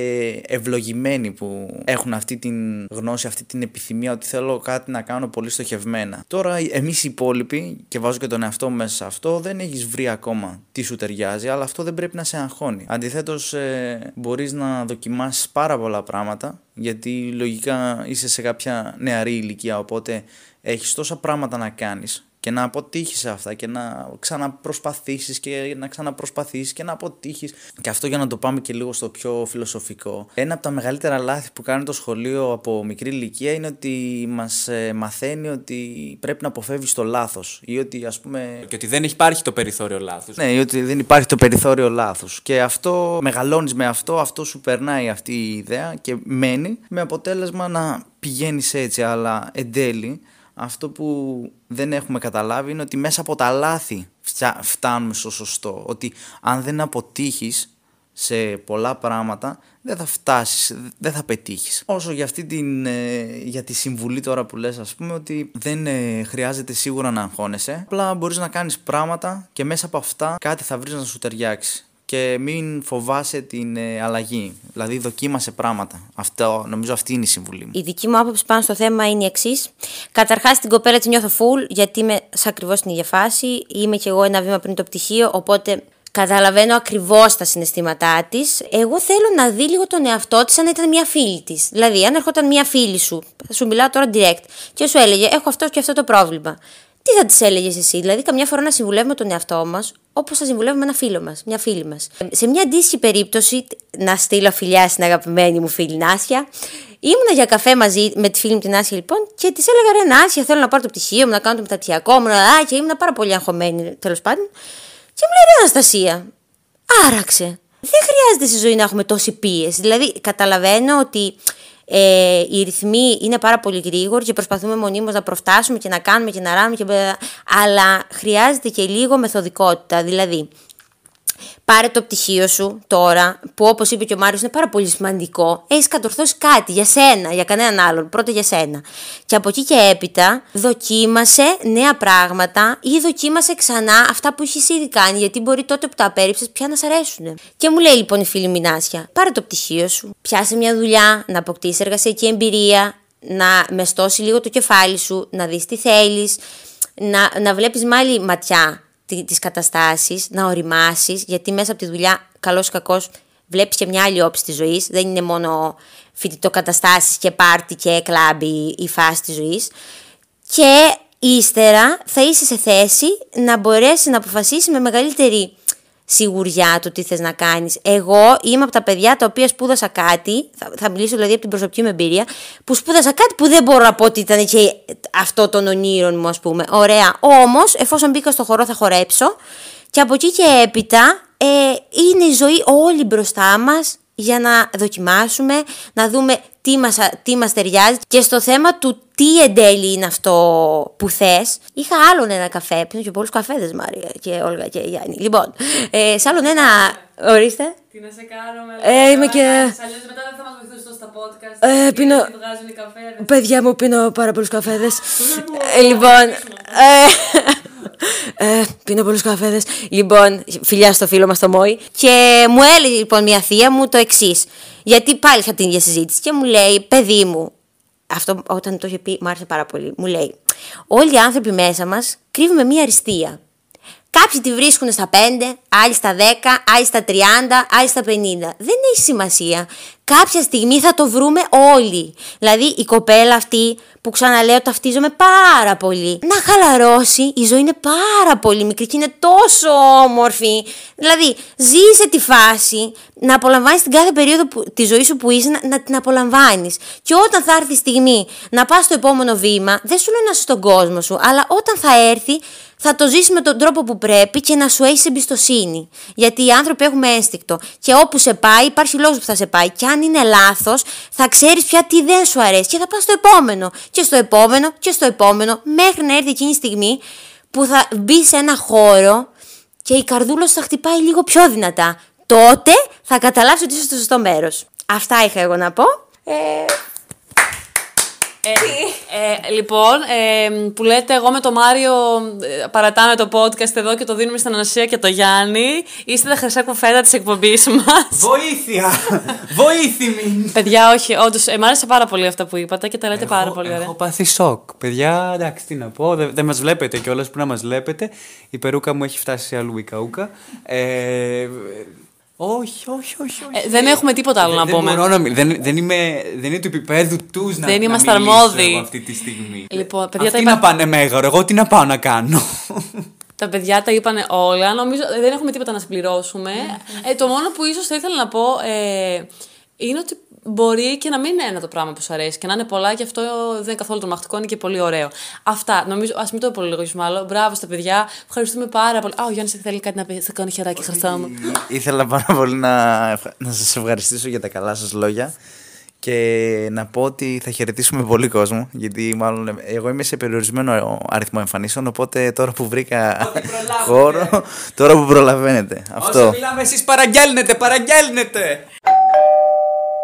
ευλογημένοι που έχουν αυτή την γνώση, αυτή την επιθυμία ότι θέλω κάτι να κάνω πολύ στοχευμένα. Τώρα εμείς οι υπόλοιποι και βάζω και τον εαυτό μου μέσα σε αυτό δεν έχεις βρει ακόμα τι σου ταιριάζει αλλά αυτό δεν πρέπει να σε αγχώνει. Αντιθέτως ε, μπορείς να δοκιμάσεις πάρα πολλά πράγματα γιατί λογικά είσαι σε κάποια νεαρή ηλικία οπότε έχεις τόσα πράγματα να κάνεις και να αποτύχεις σε αυτά και να ξαναπροσπαθήσεις και να ξαναπροσπαθήσεις και να αποτύχεις. Και αυτό για να το πάμε και λίγο στο πιο φιλοσοφικό. Ένα από τα μεγαλύτερα λάθη που κάνει το σχολείο από μικρή ηλικία είναι ότι μας ε, μαθαίνει ότι πρέπει να αποφεύγεις το λάθος ή ότι ας πούμε... Και ότι δεν υπάρχει το περιθώριο λάθους. Ναι, ή ότι δεν υπάρχει το περιθώριο λάθους. Και αυτό μεγαλώνεις με αυτό, αυτό σου περνάει αυτή η ιδέα και μένει με αποτέλεσμα να πηγαίνεις έτσι, αλλά εν τέλει αυτό που δεν έχουμε καταλάβει είναι ότι μέσα από τα λάθη φτάνουμε στο σωστό. Ότι αν δεν αποτύχεις σε πολλά πράγματα, δεν θα φτάσεις, δεν θα πετύχεις. Όσο για, αυτή την, ε, για τη συμβουλή τώρα που λες, ας πούμε, ότι δεν ε, χρειάζεται σίγουρα να αγχώνεσαι, απλά μπορείς να κάνεις πράγματα και μέσα από αυτά κάτι θα βρεις να σου ταιριάξει. Και μην φοβάσαι την ε, αλλαγή. Δηλαδή, δοκίμασε πράγματα. Αυτό, νομίζω αυτή είναι η συμβουλή μου. Η δική μου άποψη πάνω στο θέμα είναι η εξής. Καταρχάς, την κοπέλα τη νιώθω full, γιατί είμαι σε ακριβώς την ίδια φάση. Είμαι κι εγώ ένα βήμα πριν το πτυχίο, οπότε καταλαβαίνω ακριβώς τα συναισθήματά της. Εγώ θέλω να δει λίγο τον εαυτό της σαν να ήταν μια φίλη της. Δηλαδή, αν ερχόταν μια φίλη σου, θα σου μιλάω τώρα direct, και σου έλεγε: Έχω αυτό και αυτό το πρόβλημα. Τι θα τη έλεγες εσύ, Δηλαδή, καμιά φορά να συμβουλεύουμε τον εαυτό μας όπως θα συμβουλεύουμε ένα φίλο μας, μια φίλη μας. Σε μια αντίστοιχη περίπτωση, να στείλω φιλιά στην αγαπημένη μου φίλη Νάσια, ήμουνα για καφέ μαζί με τη φίλη μου την Νάσια λοιπόν και της έλεγα ρε Νάσια, θέλω να πάρω το πτυχίο μου, να κάνω το μεταπτυχιακό μου, και ήμουν πάρα πολύ αγχωμένη τέλος πάντων. Και μου λέει ρε Αναστασία, άραξε. Δεν χρειάζεται στη ζωή να έχουμε τόση πίεση. Δηλαδή, καταλαβαίνω ότι ε, οι ρυθμοί είναι πάρα πολύ γρήγοροι και προσπαθούμε μονίμως να προφτάσουμε και να κάνουμε και να ράμε και... αλλά χρειάζεται και λίγο μεθοδικότητα. Δηλαδή, Πάρε το πτυχίο σου τώρα, που όπως είπε και ο Μάριος, είναι πάρα πολύ σημαντικό. Έχεις κατορθώσει κάτι για σένα, για κανέναν άλλον. Πρώτα για σένα. Και από εκεί και έπειτα, δοκίμασε νέα πράγματα ή δοκίμασε ξανά αυτά που έχεις ήδη κάνει. Γιατί μπορεί τότε που τα απέρριψες πια να σ' αρέσουν. Και μου λέει λοιπόν η φίλη Μινάσια, πάρε το πτυχίο σου, πιάσε μια δουλειά, να αποκτήσεις εργασιακή εμπειρία, να μεστώσει λίγο το κεφάλι σου, να δεις τι θέλεις, να, να βλέπεις με άλλη ματιά τις καταστάσεις, να οριμάσεις, γιατί μέσα από τη δουλειά, καλός ή κακός, βλέπεις και μια άλλη όψη της ζωής, δεν είναι μόνο φοιτητοκαταστάσεις και πάρτι και κλάμπι η φάση της ζωής. Και ύστερα θα είσαι σε θέση να μπορέσει να αποφασίσεις με μεγαλύτερη σιγουριά το τι θες να κάνεις. Εγώ είμαι από τα παιδιά τα οποία σπούδασα κάτι, θα, θα μιλήσω δηλαδή από την προσωπική μου εμπειρία, που σπούδασα κάτι που δεν μπορώ να πω ότι ήταν και αυτό των ονείρων μου ας πούμε. Ωραία. Όμως εφόσον μπήκα στο χορό θα χορέψω και από εκεί και έπειτα ε, είναι η ζωή όλη μπροστά μας για να δοκιμάσουμε, να δούμε τι μας, τι μας ταιριάζει και στο θέμα του τι εν τέλει είναι αυτό που θες. Είχα άλλον ένα καφέ, πίνω και πολλούς καφέδες Μάρια και Όλγα και Γιάννη. Λοιπόν, ε, σε άλλον ένα... Ορίστε. Τι να σε κάνω, ε, είμαι και... Αλλιώς μετά δεν θα μας βοηθούσε στα podcast. Ε, πίνω... βγάζουν οι καφέδες. Παιδιά μου πίνω πάρα πολλούς καφέδες. ε, λοιπόν... Ε, ε, πίνω πολλούς καφέδες. Λοιπόν, φιλιά στο φίλο μας το Μόη. Και μου έλεγε λοιπόν μια θεία μου το εξής. Γιατί πάλι είχα την ίδια συζήτηση και μου λέει, παιδί μου, αυτό όταν το είχε πει μου άρεσε πάρα πολύ. Μου λέει, όλοι οι άνθρωποι μέσα μας κρύβουμε μια αριστεία. Κάποιοι τη βρίσκουν στα 5, άλλοι στα 10, άλλοι στα 30, άλλοι στα 50. Δεν έχει σημασία. Κάποια στιγμή θα το βρούμε όλοι. Δηλαδή η κοπέλα αυτή που ξαναλέω ταυτίζομαι πάρα πολύ. Να χαλαρώσει, η ζωή είναι πάρα πολύ μικρή και είναι τόσο όμορφη. Δηλαδή ζήσε τη φάση, να απολαμβάνεις την κάθε περίοδο που, τη ζωή σου που είσαι, να, να την απολαμβάνεις. Και όταν θα έρθει η στιγμή να πας στο επόμενο βήμα, δεν σου λέω να είσαι στον κόσμο σου, αλλά όταν θα έρθει, θα το ζήσει με τον τρόπο που πρέπει και να σου έχει εμπιστοσύνη. Γιατί οι άνθρωποι έχουμε ένστικτο. Και όπου σε πάει, υπάρχει λόγος που θα σε πάει. Και αν είναι λάθος, θα ξέρεις πια τι δεν σου αρέσει. Και θα πας στο επόμενο. Και στο επόμενο και στο επόμενο, μέχρι να έρθει εκείνη η στιγμή που θα μπει σε ένα χώρο και η καρδούλα σου θα χτυπάει λίγο πιο δυνατά. Τότε θα καταλάβεις ότι είσαι στο σωστό μέρος. Αυτά είχα εγώ να πω. Ε, ε, ε, λοιπόν, ε, που λέτε εγώ με τον Μάριο ε, παρατάμε το podcast εδώ και το δίνουμε στην Ανασία και το Γιάννη. Είστε τα χρυσά κουφέτα της εκπομπής μας. Βοήθεια! Βοήθημη! Παιδιά, όχι, όντως, ε, μ' άρεσε πάρα πολύ αυτά που είπατε και τα λέτε πάρα πολύ ωραία. Έχω πάθει σοκ. Παιδιά, εντάξει, τι να πω. Δεν, δεν μας βλέπετε κιόλας που να μας βλέπετε. Η περούκα μου έχει φτάσει σε αλλού η καούκα. Ε, όχι, όχι, όχι. όχι. Ε, δεν έχουμε τίποτα άλλο δεν, να πούμε. Δεν, μπορώ να, δεν, δεν, είμαι, δεν είναι του επίπεδου τους να Δεν είμαστε να μιλήσω αρμόδιοι. εγώ αυτή τη στιγμή. Λοιπόν, παιδιά, Αυτοί τα είπα- να πάνε μέγαρο, εγώ τι να πάω να κάνω; Τα παιδιά τα είπανε όλα. Νομίζω ε, δεν έχουμε τίποτα να συμπληρώσουμε. Ε, το μόνο που ίσως θα ήθελα να πω ε, είναι ότι μπορεί και να μην είναι ένα το πράγμα που σου αρέσει και να είναι πολλά και αυτό δεν είναι καθόλου τρομακτικό, είναι και πολύ ωραίο. Αυτά. Νομίζω, ας μην το απολογίσουμε άλλο. Μπράβο στα παιδιά. Ευχαριστούμε πάρα πολύ. Α, ο Γιάννης θέλει κάτι να πει. Θα κάνω χεράκι, χρωστά μου. Ήθελα πάρα πολύ να, ευχα- να σας ευχαριστήσω για τα καλά σας λόγια και να πω ότι θα χαιρετήσουμε πολύ κόσμο. Γιατί μάλλον εγώ είμαι σε περιορισμένο αριθμό εμφανίσεων. Οπότε τώρα που βρήκα χώρο, τώρα που προλαβαίνετε. Αυτό. Όσο μιλάμε, εσείς παραγγέλνετε, παραγγέλνετε!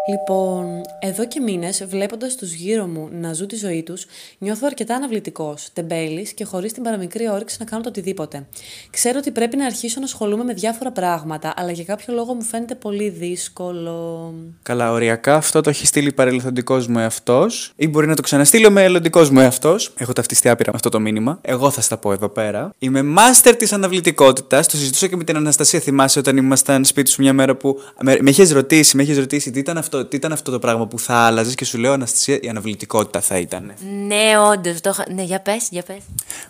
Λοιπόν, εδώ και μήνες, βλέποντας τους γύρω μου να ζουν τη ζωή τους, νιώθω αρκετά αναβλητικός, τεμπέλης και χωρίς την παραμικρή όρεξη να κάνω το οτιδήποτε. Ξέρω ότι πρέπει να αρχίσω να ασχολούμαι με διάφορα πράγματα, αλλά για κάποιο λόγο μου φαίνεται πολύ δύσκολο. Καλά, οριακά αυτό το έχει στείλει παρελθοντικός μου εαυτός, ή μπορεί να το ξαναστείλει ο μελλοντικός μου εαυτός. Έχω ταυτιστεί άπειρα με αυτό το μήνυμα. Εγώ θα στα πω εδώ πέρα. Είμαι μάστερ της αναβλητικότητας. Το συζητούσα και με την Αναστασία, θυμάσαι όταν ήμασταν σπίτι σου μια μέρα που. Με, με είχες ρωτήσει, με είχες ρωτήσει τι ήταν αυτό αυτό, τι ήταν αυτό το πράγμα που θα άλλαζες και σου λέω Αναστασία, η αναβλητικότητα θα ήταν. Ναι, όντως. Το... Ναι, για πες, για πες.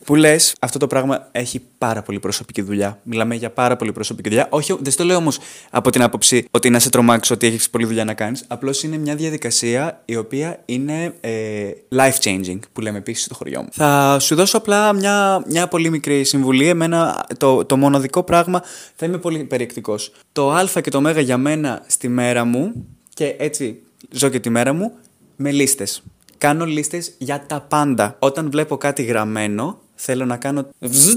Που λες, αυτό το πράγμα έχει πάρα πολύ προσωπική δουλειά. Μιλάμε για πάρα πολύ προσωπική δουλειά. Όχι, δεν στο λέω όμως από την άποψη ότι να σε τρομάξω ότι έχεις πολλή δουλειά να κάνεις. Απλώς είναι μια διαδικασία η οποία είναι ε, life changing, που λέμε επίσης στο χωριό μου. Θα σου δώσω απλά μια, μια πολύ μικρή συμβουλή. Εμένα το, το μοναδικό πράγμα θα είμαι πολύ περιεκτικός. Το Α και το Μ για μένα στη μέρα μου και έτσι ζω και τη μέρα μου με λίστες. Κάνω λίστες για τα πάντα. Όταν βλέπω κάτι γραμμένο, θέλω να κάνω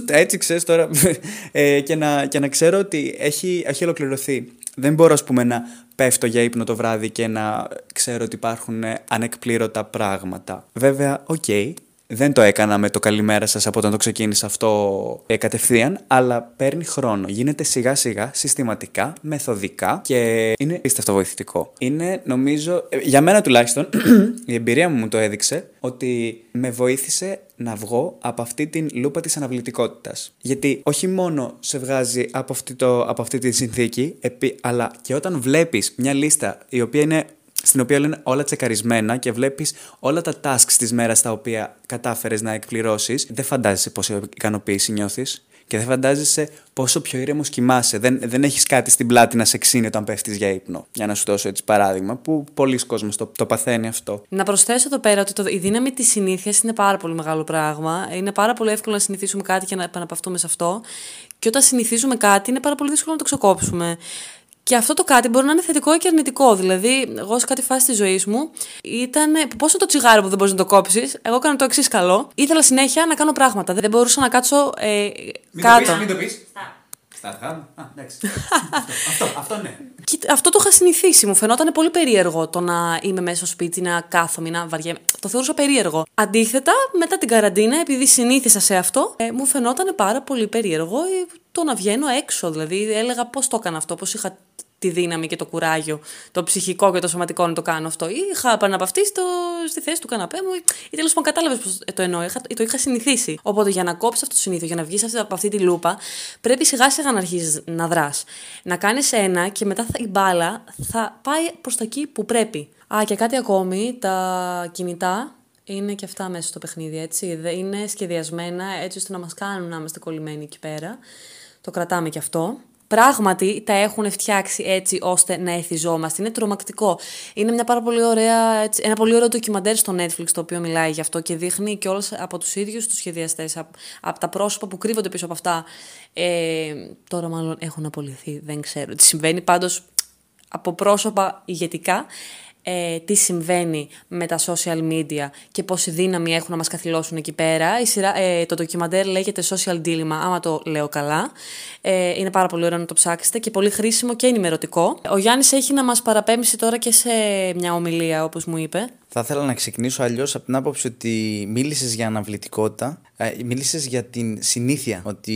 έτσι ξέρεις τώρα ε, και, να, και να ξέρω ότι έχει, έχει ολοκληρωθεί. Δεν μπορώ ας πούμε να πέφτω για ύπνο το βράδυ και να ξέρω ότι υπάρχουν ανεκπλήρωτα πράγματα. Βέβαια, ok, okay, δεν το έκανα με το καλημέρα σας από όταν το ξεκίνησα αυτό ε, κατευθείαν, αλλά παίρνει χρόνο. Γίνεται σιγά σιγά, συστηματικά, μεθοδικά και είναι αυτό βοηθητικό. Είναι νομίζω, ε, για μένα τουλάχιστον, η εμπειρία μου μου το έδειξε ότι με βοήθησε να βγω από αυτή την λούπα της αναβλητικότητας. Γιατί όχι μόνο σε βγάζει από αυτή, το, από αυτή τη συνθήκη, επί, αλλά και όταν βλέπεις μια λίστα η οποία είναι στην οποία λένε όλα τσεκαρισμένα και βλέπεις όλα τα tasks της μέρας τα οποία κατάφερες να εκπληρώσεις, δεν φαντάζεσαι πόση ικανοποίηση νιώθεις. Και δεν φαντάζεσαι πόσο πιο ήρεμο κοιμάσαι. Δεν, δεν έχεις κάτι στην πλάτη να σε ξύνει όταν πέφτεις για ύπνο. Για να σου δώσω έτσι παράδειγμα, που πολλοί κόσμοι το, το παθαίνει αυτό. Να προσθέσω εδώ πέρα ότι το, η δύναμη της συνήθειας είναι πάρα πολύ μεγάλο πράγμα. Είναι πάρα πολύ εύκολο να συνηθίσουμε κάτι και να επαναπαυτούμε σε αυτό. Και όταν συνηθίζουμε κάτι, είναι πάρα πολύ δύσκολο να το ξεκόψουμε. Και αυτό το κάτι μπορεί να είναι θετικό και αρνητικό. Δηλαδή, εγώ σε κάτι φάση της ζωής μου ήταν. Πόσο το τσιγάρο που δεν μπορείς να το κόψεις, εγώ έκανα το εξής καλό. Ήθελα συνέχεια να κάνω πράγματα. Δεν μπορούσα να κάτσω ε, μην κάτω. Το μην το πει. Στα αυτό, αυτό ναι. αυτό το είχα συνηθίσει. Μου φαινόταν πολύ περίεργο το να είμαι μέσα στο σπίτι, να κάθομαι, να βαριέμαι. Το θεωρούσα περίεργο. Αντίθετα, μετά την καραντίνα, επειδή συνήθισα σε αυτό, ε, μου φαινόταν πάρα πολύ περίεργο το να βγαίνω έξω. Δηλαδή, έλεγα πώς το έκανα αυτό, πώς είχα τη δύναμη και το κουράγιο, το ψυχικό και το σωματικό να το κάνω αυτό. Ή είχα επαναπαυτεί στο, στη θέση του καναπέ μου, ή τέλος πάντων κατάλαβες πώ το εννοώ. Είχα, το είχα συνηθίσει. Οπότε για να κόψεις αυτό το συνήθειο, για να βγεις από αυτή τη λούπα, πρέπει σιγά σιγά να αρχίσει να δράς. Να κάνεις ένα και μετά θα, η μπάλα θα πάει προς τα εκεί που πρέπει. Α, και κάτι ακόμη, τα κινητά είναι και αυτά μέσα στο παιχνίδι, έτσι. Είναι σχεδιασμένα έτσι ώστε να μας κάνουν να είμαστε κολλημένοι εκεί πέρα. Το κρατάμε και αυτό πράγματι τα έχουν φτιάξει έτσι ώστε να εθιζόμαστε. Είναι τρομακτικό. Είναι μια πάρα πολύ ωραία, έτσι, ένα πολύ ωραίο ντοκιμαντέρ στο Netflix το οποίο μιλάει γι' αυτό και δείχνει και όλες από τους ίδιους τους σχεδιαστές, από, από τα πρόσωπα που κρύβονται πίσω από αυτά. Ε, τώρα μάλλον έχουν απολυθεί, δεν ξέρω τι συμβαίνει. Πάντως από πρόσωπα ηγετικά ε, τι συμβαίνει με τα social media και πόση δύναμη έχουν να μας καθυλώσουν εκεί πέρα. Η σειρά, ε, το ντοκιμαντέρ λέγεται Social Dilemma, άμα το λέω καλά. Ε, είναι πάρα πολύ ωραίο να το ψάξετε και πολύ χρήσιμο και ενημερωτικό. Ο Γιάννης έχει να μας παραπέμψει τώρα και σε μια ομιλία, όπως μου είπε. Θα ήθελα να ξεκινήσω αλλιώς από την άποψη ότι μίλησες για αναβλητικότητα, ε, μίλησες για την συνήθεια, ότι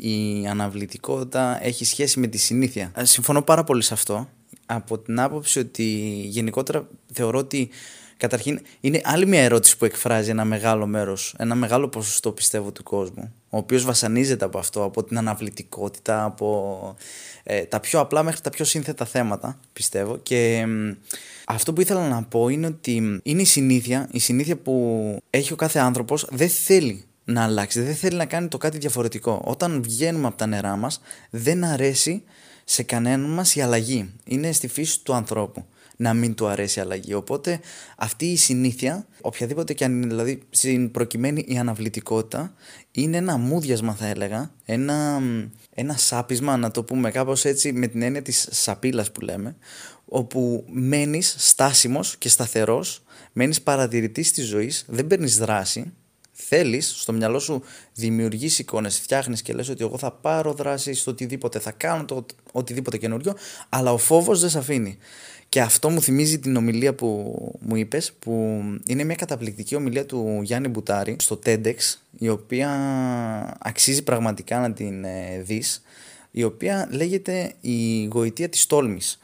η αναβλητικότητα έχει σχέση με τη συνήθεια. Ε, συμφωνώ πάρα πολύ σε αυτό από την άποψη ότι γενικότερα θεωρώ ότι καταρχήν είναι άλλη μια ερώτηση που εκφράζει ένα μεγάλο μέρος, ένα μεγάλο ποσοστό πιστεύω του κόσμου, ο οποίος βασανίζεται από αυτό, από την αναβλητικότητα, από ε, τα πιο απλά μέχρι τα πιο σύνθετα θέματα, πιστεύω. Και αυτό που ήθελα να πω είναι ότι είναι η συνήθεια, η συνήθεια που έχει ο κάθε άνθρωπος δεν θέλει να αλλάξει, δεν θέλει να κάνει το κάτι διαφορετικό. Όταν βγαίνουμε από τα νερά μας δεν αρέσει σε κανέναν μας η αλλαγή. Είναι στη φύση του ανθρώπου. να μην του αρέσει η αλλαγή. Οπότε αυτή η συνήθεια, οποιαδήποτε και αν είναι, δηλαδή στην προκειμένη η αναβλητικότητα, είναι ένα μούδιασμα θα έλεγα, ένα, ένα σάπισμα να το πούμε κάπως έτσι με την έννοια της σαπίλας που λέμε, όπου μένεις στάσιμος και σταθερός, μένεις παρατηρητής της ζωής, δεν παίρνεις δράση, θέλεις, στο μυαλό σου δημιουργείς εικόνες, φτιάχνεις και λες ότι εγώ θα πάρω δράση στο οτιδήποτε, θα κάνω το οτιδήποτε καινούριο, αλλά ο φόβος δεν σε αφήνει. Και αυτό μου θυμίζει την ομιλία που μου είπες, που είναι μια καταπληκτική ομιλία του Γιάννη Μπουτάρη στο TEDx, η οποία αξίζει πραγματικά να την ε, δεις, η οποία λέγεται η γοητεία της τόλμης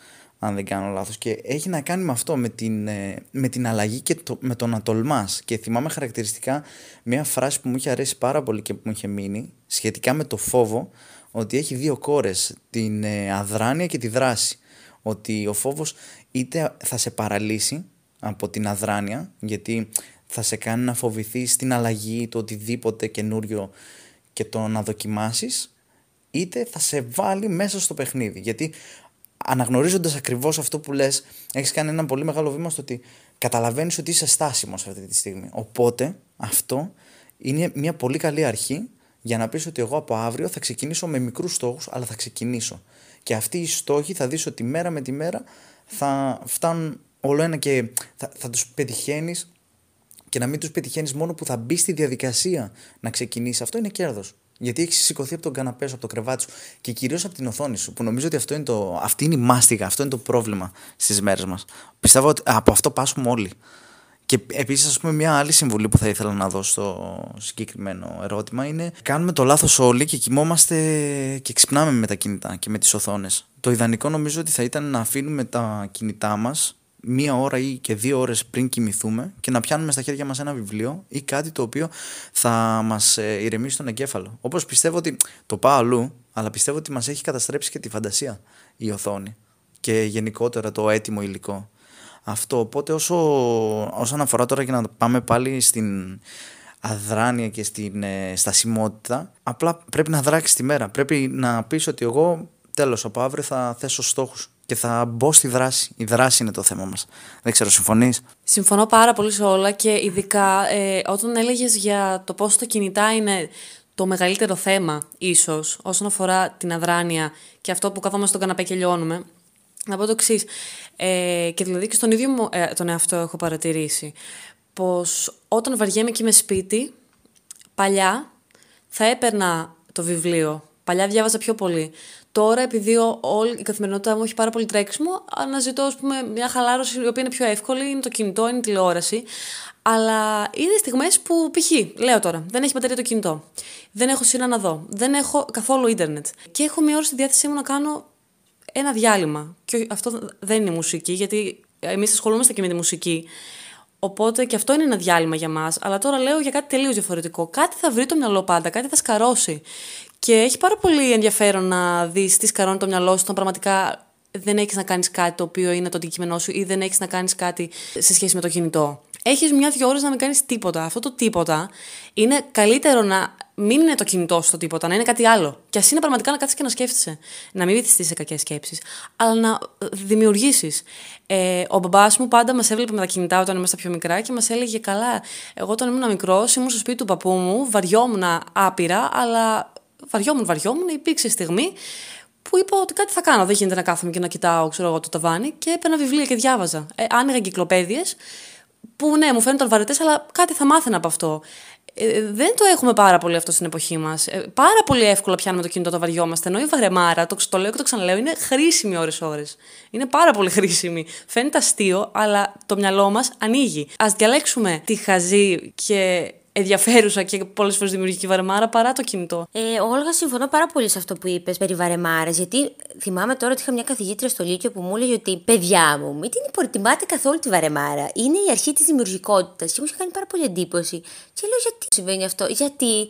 αν δεν κάνω λάθος και έχει να κάνει με αυτό, με την, ε, με την αλλαγή και το, με το να τολμάς και θυμάμαι χαρακτηριστικά μια φράση που μου είχε αρέσει πάρα πολύ και που μου είχε μείνει σχετικά με το φόβο ότι έχει δύο κόρες, την ε, αδράνεια και τη δράση. Ότι ο φόβος είτε θα σε παραλύσει από την αδράνεια γιατί θα σε κάνει να φοβηθείς την αλλαγή, το οτιδήποτε καινούριο και το να δοκιμάσεις είτε θα σε βάλει μέσα στο παιχνίδι. Γιατί αναγνωρίζοντας ακριβώς αυτό που λες, έχεις κάνει ένα πολύ μεγάλο βήμα στο ότι καταλαβαίνεις ότι είσαι στάσιμος αυτή τη στιγμή. Οπότε αυτό είναι μια πολύ καλή αρχή για να πεις ότι εγώ από αύριο θα ξεκινήσω με μικρούς στόχους, αλλά θα ξεκινήσω. Και αυτοί οι στόχοι θα δεις ότι μέρα με τη μέρα θα φτάνουν όλο ένα και θα, θα τους πετυχαίνεις και να μην τους πετυχαίνεις μόνο που θα μπει στη διαδικασία να ξεκινήσεις. Αυτό είναι κέρδος. Γιατί έχεις σηκωθεί από τον καναπέ σου, από το κρεβάτι σου και κυρίως από την οθόνη σου. Που νομίζω ότι αυτό είναι το, αυτή είναι η μάστιγα, αυτό είναι το πρόβλημα στις μέρες μας. Πιστεύω ότι από αυτό πάσχουμε όλοι. Και επίσης, ας πούμε, μια άλλη συμβουλή που θα ήθελα να δώσω στο συγκεκριμένο ερώτημα είναι: Κάνουμε το λάθος όλοι και κοιμόμαστε και ξυπνάμε με τα κινητά και με τις οθόνες. Το ιδανικό νομίζω ότι θα ήταν να αφήνουμε τα κινητά μας μία ώρα ή και δύο ώρες πριν κοιμηθούμε και να πιάνουμε στα χέρια μας ένα βιβλίο ή κάτι το οποίο θα μας ε, ηρεμήσει τον εγκέφαλο. Όπως πιστεύω ότι το πάω αλλού, αλλά πιστεύω ότι μας έχει καταστρέψει και τη φαντασία η οθόνη και γενικότερα το έτοιμο υλικό. Αυτό, οπότε όσο, όσον αφορά τώρα και να πάμε πάλι στην αδράνεια και στην ε, στασιμότητα, απλά πρέπει να δράξεις τη μέρα. Πρέπει να πεις ότι εγώ τέλος από αύριο θα θέσω στόχους και θα μπω στη δράση. Η δράση είναι το θέμα μας. Δεν ξέρω, συμφωνείς; Συμφωνώ πάρα πολύ σε όλα και ειδικά ε, όταν έλεγες για το πώς τα κινητά είναι το μεγαλύτερο θέμα ίσως όσον αφορά την αδράνεια και αυτό που καθόμαστε στον καναπέ και λιώνουμε. Να πω το εξής. Ε, και δηλαδή και στον ίδιο μου ε, τον εαυτό έχω παρατηρήσει πως όταν βαριέμαι και είμαι σπίτι, παλιά θα έπαιρνα το βιβλίο. Παλιά διάβαζα πιο πολύ. Τώρα, επειδή όλη η καθημερινότητά μου έχει πάρα πολύ τρέξιμο, αναζητώ ας πούμε, μια χαλάρωση η οποία είναι πιο εύκολη, είναι το κινητό, είναι η τηλεόραση. Αλλά είναι στιγμές που π.χ. λέω τώρα, δεν έχει μπαταρία το κινητό. Δεν έχω σειρά να δω. Δεν έχω καθόλου ίντερνετ. Και έχω μια ώρα στη διάθεσή μου να κάνω ένα διάλειμμα. Και αυτό δεν είναι μουσική, γιατί εμείς ασχολούμαστε και με τη μουσική. Οπότε και αυτό είναι ένα διάλειμμα για μας. Αλλά τώρα λέω για κάτι τελείως διαφορετικό. Κάτι θα βρει το μυαλό πάντα, κάτι θα σκαρώσει. Και έχει πάρα πολύ ενδιαφέρον να δεις τι σκαρώνει το μυαλό σου όταν πραγματικά δεν έχεις να κάνεις κάτι το οποίο είναι το αντικείμενό σου ή δεν έχεις να κάνεις κάτι σε σχέση με το κινητό. Έχεις μια-δυο ώρες να μην κάνεις τίποτα. Αυτό το τίποτα είναι καλύτερο να μην είναι το κινητό στο τίποτα, να είναι κάτι άλλο. Και ας είναι πραγματικά να κάτσει και να σκέφτεσαι. Να μην βυθιστείς σε κακές σκέψεις, αλλά να δημιουργήσεις. Ε, ο μπαμπάς μου πάντα μας έβλεπε με τα κινητά όταν ήμασταν πιο μικρά και μας έλεγε: Καλά, εγώ όταν ήμουν μικρός ήμουν στο σπίτι του παππού μου, βαριόμουν άπειρα, αλλά βαριόμουν, βαριόμουν, υπήρξε στιγμή που είπα ότι κάτι θα κάνω. Δεν γίνεται να κάθομαι και να κοιτάω ξέρω εγώ, το ταβάνι και έπαιρνα βιβλία και διάβαζα. Ε, άνοιγα εγκυκλοπαίδειες που ναι, μου φαίνονταν βαρετές, αλλά κάτι θα μάθαινα από αυτό. Ε, δεν το έχουμε πάρα πολύ αυτό στην εποχή μας. Ε, πάρα πολύ εύκολα πιάνουμε το κινητό, το βαριόμαστε. Ενώ η βαρεμάρα, το, το λέω και το ξαναλέω, είναι χρήσιμη ώρε-ώρε. Είναι πάρα πολύ χρήσιμη. Φαίνεται αστείο, αλλά το μυαλό μας ανοίγει. Α διαλέξουμε τη χαζή και ενδιαφέρουσα και πολλές φορές δημιουργική βαρεμάρα παρά το κινητό. Ε, Όλγας, συμφωνώ πάρα πολύ σε αυτό που είπες περί βαρεμάρε. Γιατί θυμάμαι τώρα ότι είχα μια καθηγήτρια στο Λύκειο που μου έλεγε ότι παιδιά μου, μην την υποτιμάτε καθόλου τη βαρεμάρα. Είναι η αρχή της δημιουργικότητας. Και μου είχε κάνει πάρα πολύ εντύπωση. Και λέω γιατί συμβαίνει αυτό; Γιατί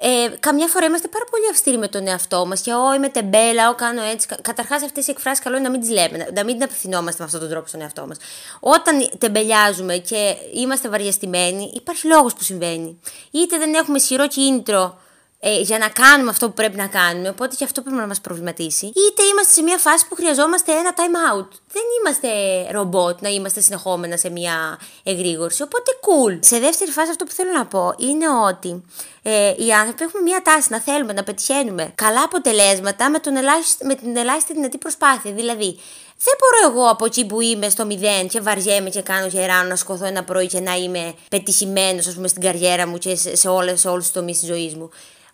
ε, καμιά φορά είμαστε πάρα πολύ αυστηροί με τον εαυτό μας και εγώ είμαι τεμπέλα, εγώ κάνω έτσι. Καταρχάς, αυτές οι εκφράσεις καλό είναι να μην τις λέμε, να μην απευθυνόμαστε με αυτόν τον τρόπο στον εαυτό μας. Όταν τεμπελιάζουμε και είμαστε βαριαστημένοι, υπάρχει λόγος που συμβαίνει. Είτε δεν έχουμε ισχυρό κίνητρο ε, για να κάνουμε αυτό που πρέπει να κάνουμε. Οπότε και αυτό πρέπει να μας προβληματίσει. Είτε είμαστε σε μια φάση που χρειαζόμαστε ένα time out. Δεν είμαστε ρομπότ να είμαστε συνεχόμενα σε μια εγρήγορση. Οπότε cool. Σε δεύτερη φάση, αυτό που θέλω να πω είναι ότι ε, οι άνθρωποι έχουμε μια τάση να θέλουμε να πετυχαίνουμε καλά αποτελέσματα με, τον ελάχιστη, με την ελάχιστη δυνατή προσπάθεια. Δηλαδή, δεν μπορώ εγώ από εκεί που είμαι στο μηδέν και βαριέμαι και κάνω γεράνο να σκοθώ ένα πρωί και να είμαι πετυχημένος, ας πούμε, στην καριέρα μου και σε, σε, όλες, σε όλους τους τομείς της ζωής μου.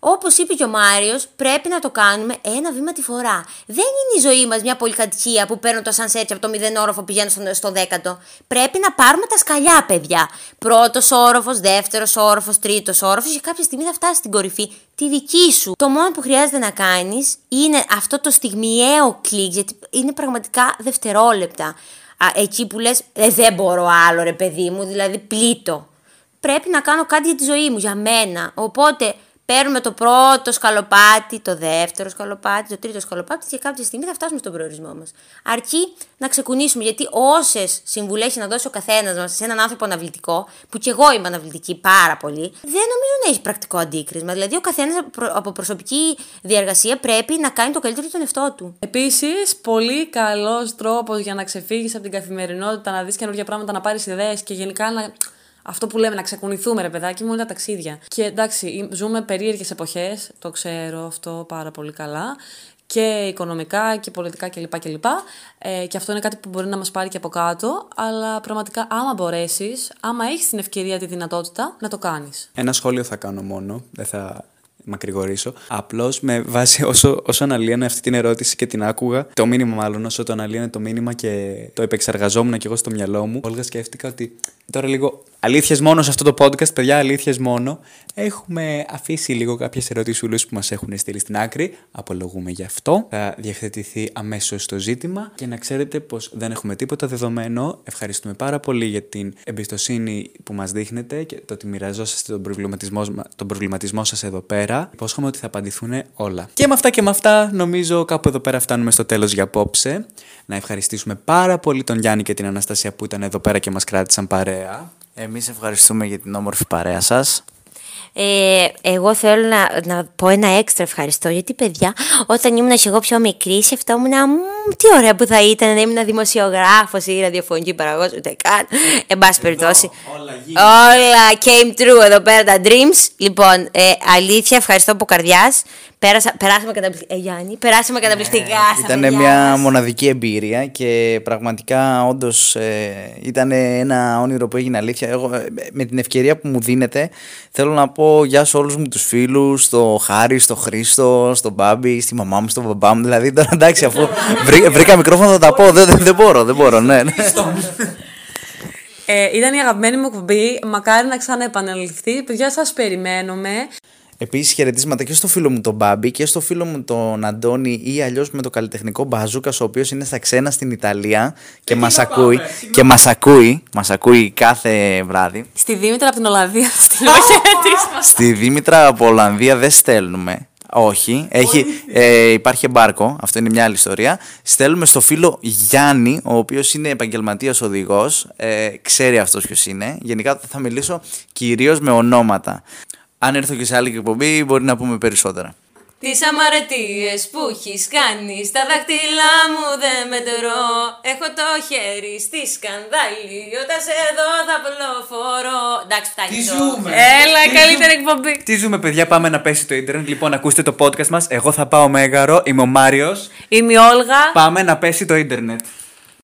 Όπως είπε και ο Μάριος, πρέπει να το κάνουμε ένα βήμα τη φορά. Δεν είναι η ζωή μας μια πολυκατοικία που παίρνω το σανσέτσι από το μηδέν όροφο πηγαίνω στο, στο δέκατο. Πρέπει να πάρουμε τα σκαλιά, παιδιά. Πρώτος όροφος, δεύτερος όροφος, τρίτος όροφος και κάποια στιγμή θα φτάσει στην κορυφή τη δική σου. Το μόνο που χρειάζεται να κάνεις είναι αυτό το στιγμιαίο κλικ, γιατί είναι πραγματικά δευτερόλεπτα. Α, εκεί που λες, ε, δεν μπορώ άλλο, ρε παιδί μου, δηλαδή πλήττω. Πρέπει να κάνω κάτι για τη ζωή μου, για μένα. Οπότε Παίρνουμε το πρώτο σκαλοπάτι, το δεύτερο σκαλοπάτι, το τρίτο σκαλοπάτι και κάποια στιγμή θα φτάσουμε στον προορισμό μας. Αρκεί να ξεκουνήσουμε, γιατί όσες συμβουλές έχει να δώσει ο καθένας μας σε έναν άνθρωπο αναβλητικό, που κι εγώ είμαι αναβλητική πάρα πολύ, δεν νομίζω να έχει πρακτικό αντίκρισμα. Δηλαδή, ο καθένας από προσωπική διαργασία πρέπει να κάνει το καλύτερο τον εαυτό του. Επίσης, πολύ καλός τρόπος για να ξεφύγεις από την καθημερινότητα, να δεις καινούργια πράγματα, να πάρεις ιδέες και γενικά να αυτό που λέμε να ξεκουνηθούμε, ρε παιδάκι μου, είναι τα ταξίδια. Και εντάξει, ζούμε περίεργες εποχές, το ξέρω αυτό πάρα πολύ καλά. Και οικονομικά και πολιτικά κλπ. Και, ε, και αυτό είναι κάτι που μπορεί να μας πάρει και από κάτω. Αλλά πραγματικά, άμα μπορέσεις, άμα έχεις την ευκαιρία, τη δυνατότητα, να το κάνεις. Ένα σχόλιο θα κάνω μόνο. Δεν θα μακρηγορήσω. Απλώς με βάση όσο, όσο αναλύανε αυτή την ερώτηση και την άκουγα, το μήνυμα μάλλον, όσο το αναλύανε το μήνυμα και το επεξεργαζόμουν και εγώ στο μυαλό μου, όλγα σκέφτηκα ότι τώρα λίγο αλήθειες μόνο σε αυτό το podcast, παιδιά, αλήθειες μόνο. Έχουμε αφήσει λίγο κάποιες ερωτήσουλε που μας έχουν στείλει στην άκρη. Απολογούμε γι' αυτό. Θα διευθετηθεί αμέσως το ζήτημα. Και να ξέρετε πως δεν έχουμε τίποτα δεδομένο. Ευχαριστούμε πάρα πολύ για την εμπιστοσύνη που μας δείχνετε και το ότι μοιραζόσαστε τον προβληματισμό, τον προβληματισμό σας εδώ πέρα. Υπόσχομαι ότι θα απαντηθούν όλα. Και με αυτά και με αυτά, νομίζω κάπου εδώ πέρα φτάνουμε στο τέλος για απόψε. Να ευχαριστήσουμε πάρα πολύ τον Γιάννη και την Αναστασία που ήταν εδώ πέρα και μας κράτησαν παρέα. Εμείς ευχαριστούμε για την όμορφη παρέα σας. Ε, εγώ θέλω να, να πω ένα έξτρα ευχαριστώ. Γιατί παιδιά όταν ήμουν εγώ πιο μικρή σκεφτόμουν τι ωραία που θα ήταν να ήμουν δημοσιογράφος ή ραδιοφωνική παραγωγός ούτε καν εν πάση περιπτώσει. όλα, came true εδώ πέρα τα dreams. Λοιπόν ε, αλήθεια ευχαριστώ από καρδιάς Πέρασα, περάσαμε καταπληκτικά. Ε, Γιάννη, περάσαμε καταπληκτικά. Ναι, ήταν μια μοναδική εμπειρία και πραγματικά όντως ε, ήταν ένα όνειρο που έγινε αλήθεια. Εγώ, ε, με την ευκαιρία που μου δίνετε, θέλω να πω γεια σε όλους μου τους φίλους, στο Χάρη, στο Χρήστο, στον Μπάμπη, στη μαμά μου, στον μπαμπά μου. Δηλαδή τώρα εντάξει, αφού βρήκα, βρήκα μικρόφωνο θα τα πω. Δεν, δεν, δεν μπορώ, δεν μπορώ, ναι. ναι. Ε, ήταν η αγαπημένη μου εκπομπή. Μακάρι να ξαναεπαναληφθεί. Παιδιά, σας περιμένουμε. Επίσης, χαιρετίσματα και στο φίλο μου τον Μπάμπη και στο φίλο μου τον Αντώνη ή αλλιώς με το καλλιτεχνικό Μπαζούκας, ο οποίος είναι στα ξένα στην Ιταλία και μας ακούει. Και μας ακούει, μας ακούει κάθε βράδυ. Στη Δήμητρα από την Ολλανδία στείλουμε χαιρετίσματα. Στη Δήμητρα από Ολλανδία δεν στέλνουμε. Όχι, έχει, ε, υπάρχει εμπάρκο, αυτό είναι μια άλλη ιστορία. Στέλνουμε στο φίλο Γιάννη, ο οποίος είναι επαγγελματίας οδηγός, ε, ξέρει αυτός ποιος είναι. Γενικά θα μιλήσω κυρίως με ονόματα. Αν έρθω και σε άλλη εκπομπή, μπορεί να πούμε περισσότερα. Τι αμαρτίε που έχεις κάνει στα δάχτυλά μου δεν μετρώ. Έχω το χέρι στη σκανδάλη. Όταν σε δω θα πλοφορώ. Εντάξει, φτάνει. Τι ζούμε; Έλα, καλύτερη εκπομπή. Τι ζούμε, παιδιά, πάμε να πέσει το ίντερνετ. Λοιπόν, ακούστε το podcast μας. Εγώ θα πάω μέγαρο. Είμαι ο Μάριος. Είμαι η Όλγα. Πάμε να πέσει το ίντερνετ.